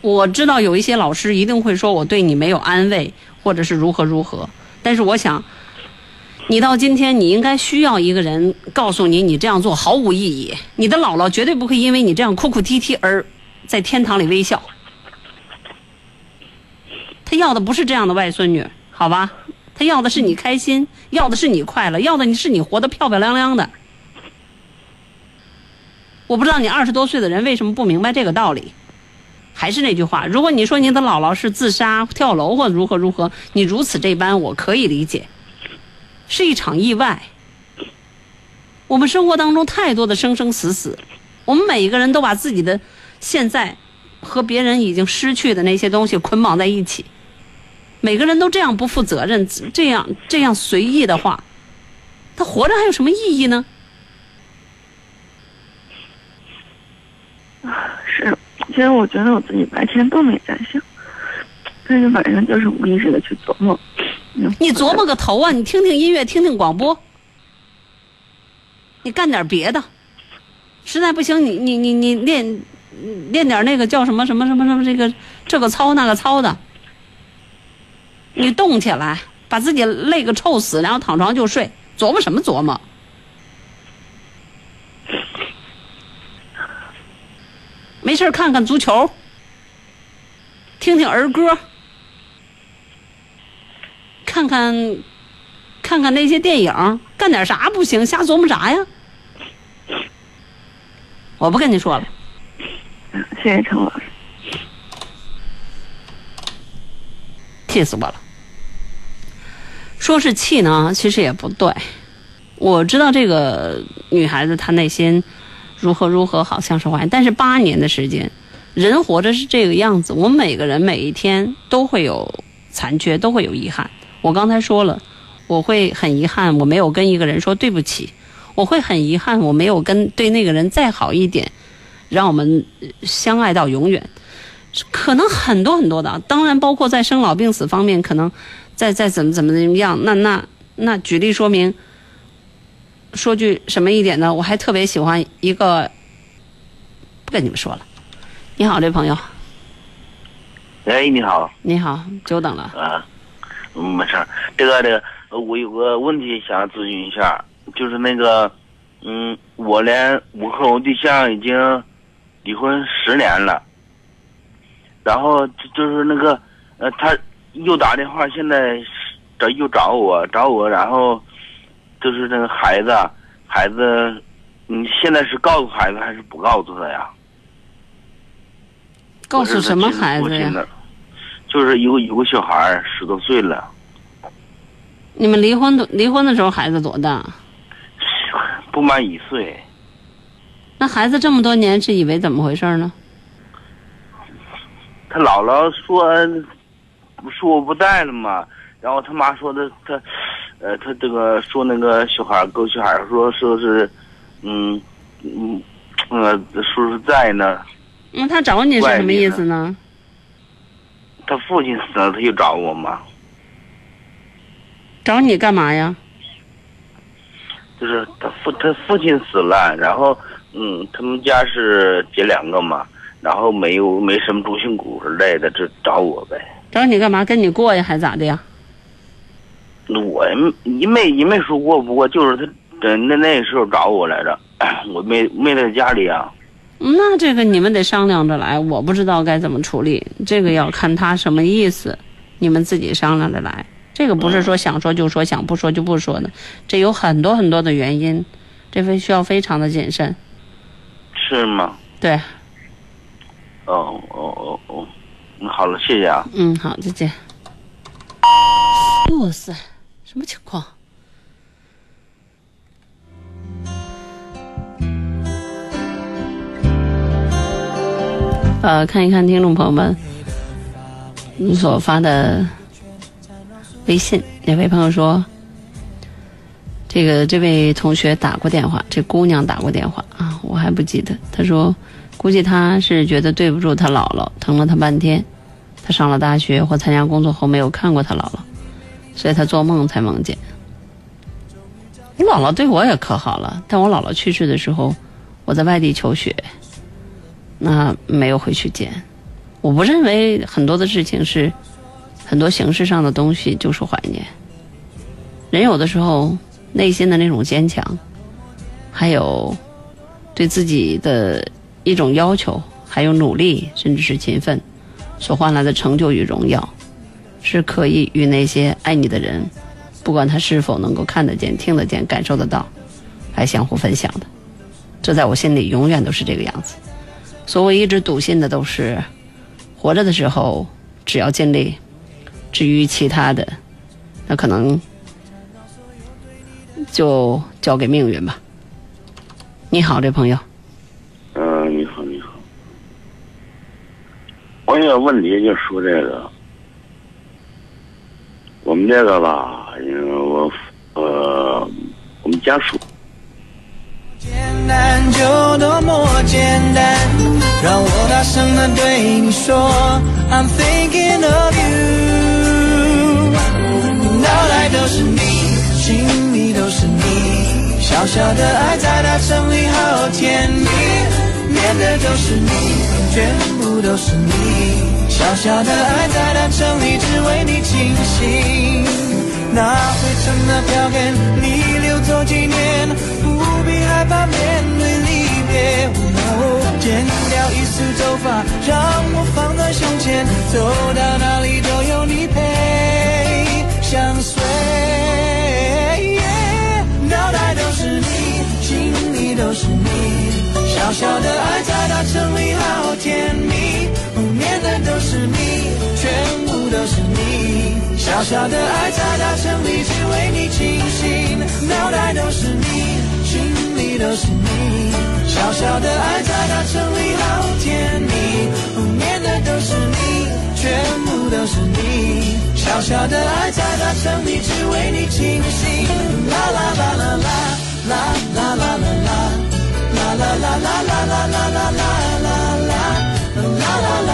Speaker 2: 我知道有一些老师一定会说我对你没有安慰，或者是如何如何。但是我想，你到今天你应该需要一个人告诉你，你这样做毫无意义。你的姥姥绝对不会因为你这样哭哭啼啼而在天堂里微笑。他要的不是这样的外孙女，好吧？他要的是你开心，要的是你快乐，要的是你活得漂漂亮亮的。我不知道你二十多岁的人为什么不明白这个道理。还是那句话，如果你说你的姥姥是自杀、跳楼或如何如何，你如此这般，我可以理解，是一场意外。我们生活当中太多的生生死死，我们每一个人都把自己的现在和别人已经失去的那些东西捆绑在一起。每个人都这样不负责任，这样这样随意的话，他活着还有什么意义呢？
Speaker 15: 是，其实我觉得我自己白天都没在想，但是晚上就是无意识的去琢磨。
Speaker 2: 你琢磨个头啊！你听听音乐，听听广播。你干点别的，实在不行，你你你你练练点那个叫什么什么什么什么这个这个操那个操的，你动起来，把自己累个臭死，然后躺床就睡，琢磨什么琢磨？没事看看足球，听听儿歌，看看看看那些电影，干点啥不行？瞎琢磨啥呀？我不跟你说了，
Speaker 15: 谢谢陈老师。
Speaker 2: 气死我了。说是气呢，其实也不对。我知道这个女孩子她内心如何如何好，像是坏，但是八年的时间，人活着是这个样子。我们每个人每一天都会有残缺，都会有遗憾。我刚才说了，我会很遗憾，我没有跟一个人说对不起，我会很遗憾，我没有跟对那个人再好一点，让我们呃相爱到永远。可能很多很多的，当然包括在生老病死方面，可能再再怎么怎么怎么样。那那那举例说明，说句什么一点呢？我还特别喜欢一个，不跟你们说了。你好，这朋友，
Speaker 17: 哎，你好，
Speaker 2: 你好，久等了。
Speaker 17: 啊，嗯，没事儿。这个这个，呃我有个问题想咨询一下，就是那个，嗯，我连我和我对象已经离婚十年了，然后就就是那个，呃，他又打电话，现在找又找我找我，然后就是那个孩子，孩子，你现在是告诉孩子还是不告诉他呀？
Speaker 2: 告诉什么孩子呀？
Speaker 17: 就是有有个小孩儿十多岁了，
Speaker 2: 你们离婚的离婚的时候孩子多大？
Speaker 17: 不满一岁。
Speaker 2: 那孩子这么多年是以为怎么回事呢？
Speaker 17: 他姥姥说说我不在了嘛，然后他妈说的他，呃，他这个说那个小孩儿狗小孩儿说说是，嗯嗯呃叔叔在呢，
Speaker 2: 那他找你是什么意思呢？
Speaker 17: 他父亲死了他就找我嘛，
Speaker 2: 找你干嘛呀？
Speaker 17: 就是他父他父亲死了，然后嗯他们家是姐两个嘛，然后没有没什么主心骨之类的，就找我呗。
Speaker 2: 找你干嘛？跟你过呀，还咋的呀？
Speaker 17: 我也没没也没说过，不过就是他呃那那时候找我来着，我没没在家里啊。
Speaker 2: 那这个你们得商量着来，我不知道该怎么处理，这个要看他什么意思，你们自己商量着来。这个不是说想说就说，想不说就不说的，这有很多很多的原因，这非需要非常的谨慎。
Speaker 17: 是吗？
Speaker 2: 对，
Speaker 17: 哦哦哦哦，那，好了，谢谢啊。
Speaker 2: 嗯，好，再见。哇塞，什么情况？呃，看一看听众朋友们你所发的微信，哪位朋友说，这个这位同学打过电话，这姑娘打过电话啊，我还不记得。她说，估计她是觉得对不住她姥姥，疼了她半天。她上了大学或参加工作后没有看过她姥姥，所以她做梦才梦见。我姥姥对我也可好了，但我姥姥去世的时候，我在外地求学，那没有回去见。我不认为很多的事情是很多形式上的东西就是怀念。人有的时候内心的那种坚强，还有对自己的一种要求，还有努力，甚至是勤奋所换来的成就与荣耀，是可以与那些爱你的人，不管他是否能够看得见、听得见、感受得到，来相互分享的。这在我心里永远都是这个样子。所以我一直笃信的都是，活着的时候只要尽力，至于其他的，那可能就交给命运吧。你好，这朋友，
Speaker 17: 嗯、你好，你好。我有个问题就说这个，我们这个吧，因为我呃，我们家属
Speaker 18: 简单就多么简单，让我大声的对你说，I'm thinking of you。脑袋都是你，心，小小的爱在大城里好甜蜜，念的都是你，全部都是你。小小的爱在大城里只为你倾心，那灰尘的票根你留作纪念，不必害怕面对离别。哦，剪掉一丝头发，让我放在胸前，走到哪里都有你陪相随。小小的爱在大城里只为你倾心，脑袋都是你，心里都是你。小小的爱在大城里好甜蜜，哦，念的都是你，全部都是你。小小的爱在大城里只为你倾心，啦啦啦啦啦啦。啦啦啦啦啦啦啦啦啦啦啦啦啦啦啦啦啦啦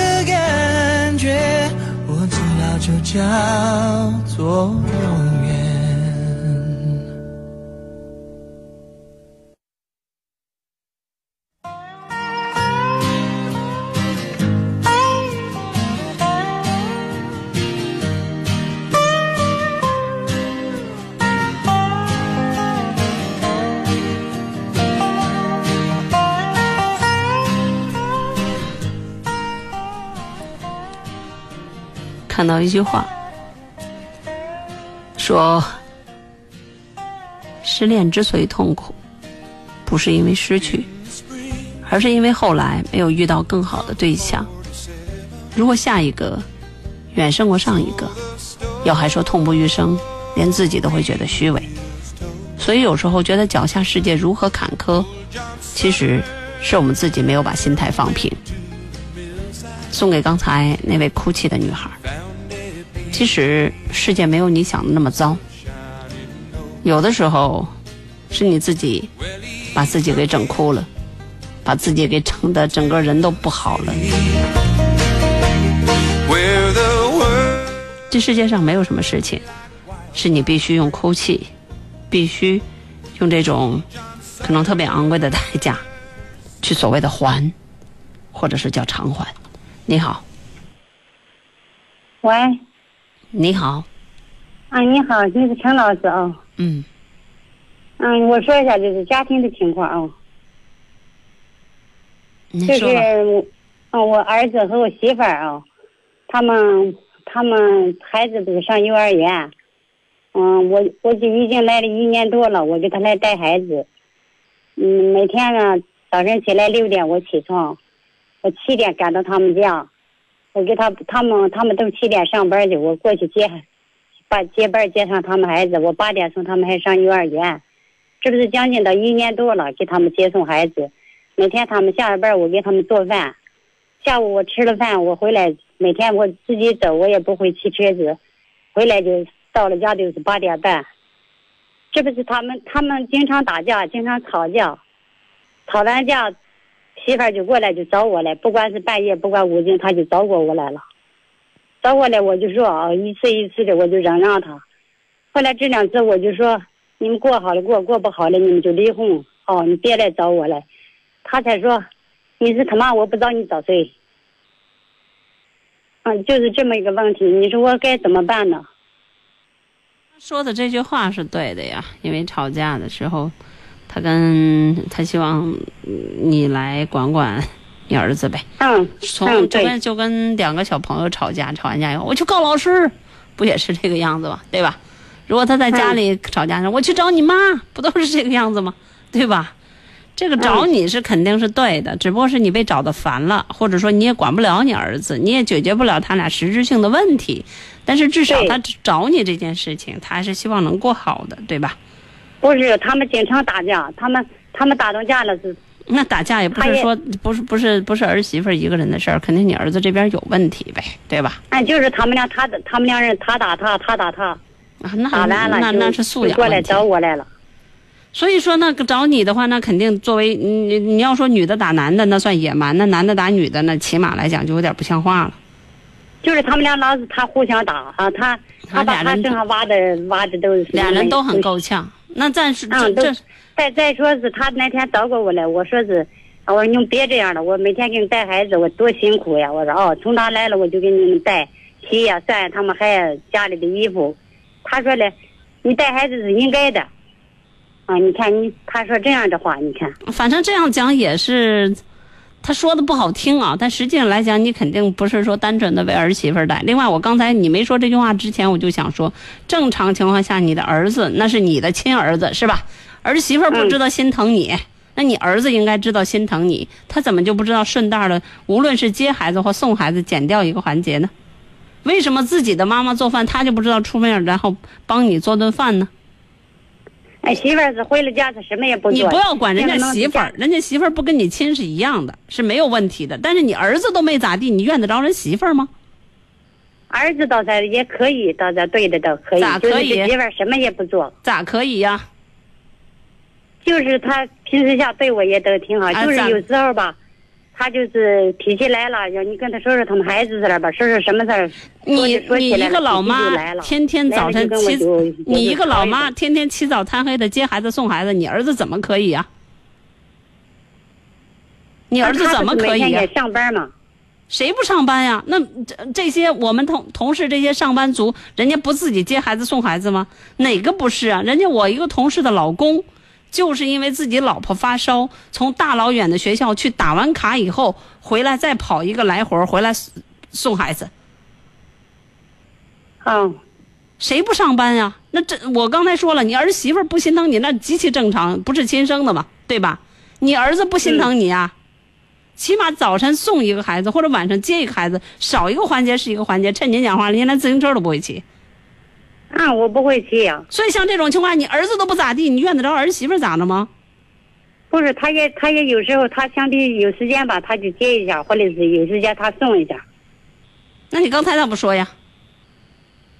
Speaker 18: 感觉，我知道就叫做永远。
Speaker 2: 看到一句话，说失恋之所以痛苦，不是因为失去，而是因为后来没有遇到更好的对象。如果下一个远胜过上一个，要还说痛不欲生，连自己都会觉得虚伪。所以有时候觉得脚下世界如何坎坷，其实是我们自己没有把心态放平。送给刚才那位哭泣的女孩。其实世界没有你想的那么糟，有的时候是你自己把自己给整哭了，把自己给整的整个人都不好了。这世界上没有什么事情是你必须用哭泣，必须用这种可能特别昂贵的代价去所谓的还，或者是叫偿还。你好，
Speaker 19: 喂，
Speaker 2: 你好，
Speaker 19: 啊，你好，你是陈老师啊？
Speaker 2: 嗯，
Speaker 19: 嗯，我说一下就是家庭的情况啊，就是嗯，我儿子和我媳妇儿啊，他们他们孩子不是上幼儿园，嗯，我我就已经来了一年多了，我给他来带孩子，嗯，每天呢早晨起来六点我起床，我七点赶到他们家，我给他他们他们都七点上班去，我过去接，把接班接上他们孩子，我八点送他们还上幼儿园，这不是将近到一年多了，给他们接送孩子，每天他们下了班我给他们做饭，下午我吃了饭我回来，每天我自己走，我也不会骑车子，回来就到了家就是八点半，这不是他们他们经常打架，经常吵架，吵完架。媳妇儿就过来就找我来，不管是半夜，不管五更，他就找过我来了。找过来我就说啊，一次一次的我就嚷嚷他。后来这两次我就说，你们过好了过，过不好了你们就离婚。哦，你别来找我来。他才说，你是他妈，我不知道你找谁。嗯，就是这么一个问题，你说我该怎么办呢？
Speaker 2: 说的这句话是对的呀，因为吵架的时候，他跟他希望你来管管你儿子呗。
Speaker 19: 嗯，
Speaker 2: 从
Speaker 19: 嗯对
Speaker 2: 就跟就跟两个小朋友吵架，吵完架以后我去告老师，不也是这个样子吗？对吧？如果他在家里吵架，我去找你妈，不都是这个样子吗？对吧？这个找你是肯定是对的，只不过是你被找的烦了，或者说你也管不了你儿子，你也解决不了他俩实质性的问题，但是至少他找你这件事情，他还是希望能过好的，对吧？
Speaker 19: 不是，他们经常打架，他们他们打到架了是。
Speaker 2: 那打架也不是说不是不是不是儿媳妇一个人的事儿，肯定你儿子这边有问题呗，对吧？
Speaker 19: 哎，就是他们俩，他他们两人，他打他，他打他，
Speaker 2: 啊，那
Speaker 19: 打完了就
Speaker 2: 那那是素
Speaker 19: 就过来。找我来了。
Speaker 2: 所以说，那个找你的话，那肯定作为你你要说女的打男的，那算野蛮；那男的打女的，那起码来讲就有点不像话了。
Speaker 19: 就是他们俩老是他互相打啊，他他把他身上挖的挖的都是
Speaker 2: 俩人都很够呛。那暂时这
Speaker 19: 嗯，再再说是他那天找过我来，我说是，我说你们别这样了，我每天给你带孩子，我多辛苦呀。我说哦，从他来了我就给你们带洗呀涮呀他们还家里的衣服。他说嘞，你带孩子是应该的。啊，你看你，他说这样的话，你看，
Speaker 2: 反正这样讲也是，他说的不好听啊，但实际上来讲，你肯定不是说单纯的为儿媳妇儿带。另外，我刚才你没说这句话之前，我就想说，正常情况下，你的儿子那是你的亲儿子是吧？儿媳妇儿不知道心疼你，那你儿子应该知道心疼你，他怎么就不知道顺带的，无论是接孩子或送孩子，减掉一个环节呢？为什么自己的妈妈做饭，他就不知道出面然后帮你做顿饭呢？
Speaker 19: 哎，媳妇儿是回了家，他什么也不做。
Speaker 2: 你不要管人家媳妇儿，人家媳妇儿不跟你亲是一样的，是没有问题的。但是你儿子都没咋地，你怨得着人媳妇儿吗？
Speaker 19: 儿子倒是也可以，倒是对的，倒可以。
Speaker 2: 咋可以
Speaker 19: 媳妇儿什么也不做，
Speaker 2: 咋可以呀、
Speaker 19: 就是他平时下对我也都挺好，
Speaker 2: 啊
Speaker 19: 就是有时候吧，他就是脾气来了，要你跟他说说他们孩子事儿吧，说说什么事儿。
Speaker 2: 你 你一个老妈天天早晨起，你一个老妈天天起早贪黑的接孩子送孩子，你儿子怎么可以呀、你儿子怎么可以
Speaker 19: 上班嘛？
Speaker 2: 谁不上班呀？那这这些我们同同事这些上班族，人家不自己接孩子送孩子吗？哪个不是啊？人家我一个同事的老公，就是因为自己老婆发烧，从大老远的学校去打完卡以后回来，再跑一个来回儿回来送送孩子。
Speaker 19: 嗯，
Speaker 2: 谁不上班呀？那这我刚才说了，你儿媳妇不心疼你，那极其正常，不是亲生的嘛，对吧？你儿子不心疼你啊？起码早晨送一个孩子，或者晚上接一个孩子，少一个环节是一个环节。趁您讲话了，您连自行车都不会骑。
Speaker 19: 啊，我不会骑呀、
Speaker 2: 所以像这种情况，你儿子都不咋地，你怨得着儿媳妇咋的吗？
Speaker 19: 不是，他也他也有时候他相对有时间吧，他就接一下，或者是有时间他送一下。
Speaker 2: 那你刚才咋不说呀？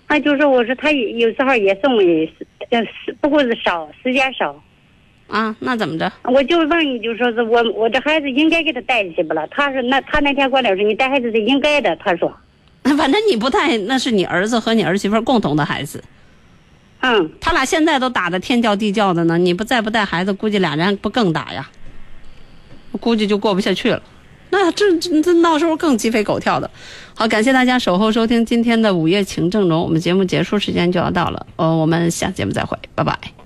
Speaker 19: 那，就是我说他有时候也送呃，是不过是少，时间少。
Speaker 2: 啊，那怎么着？
Speaker 19: 我就问你，就说是我我这孩子应该给他带去不了？他说那他那天过来说你带孩子是应该的，他说。
Speaker 2: 反正你不带，那是你儿子和你儿媳妇共同的孩子。
Speaker 19: 嗯，
Speaker 2: 他俩现在都打的天叫地叫的呢，你不再不带孩子，估计俩人不更打呀？我估计就过不下去了。那这这这到时候更鸡飞狗跳的。好，感谢大家守候收听今天的午夜情正浓，我们节目结束时间就要到了，呃，我们下节目再会，拜拜。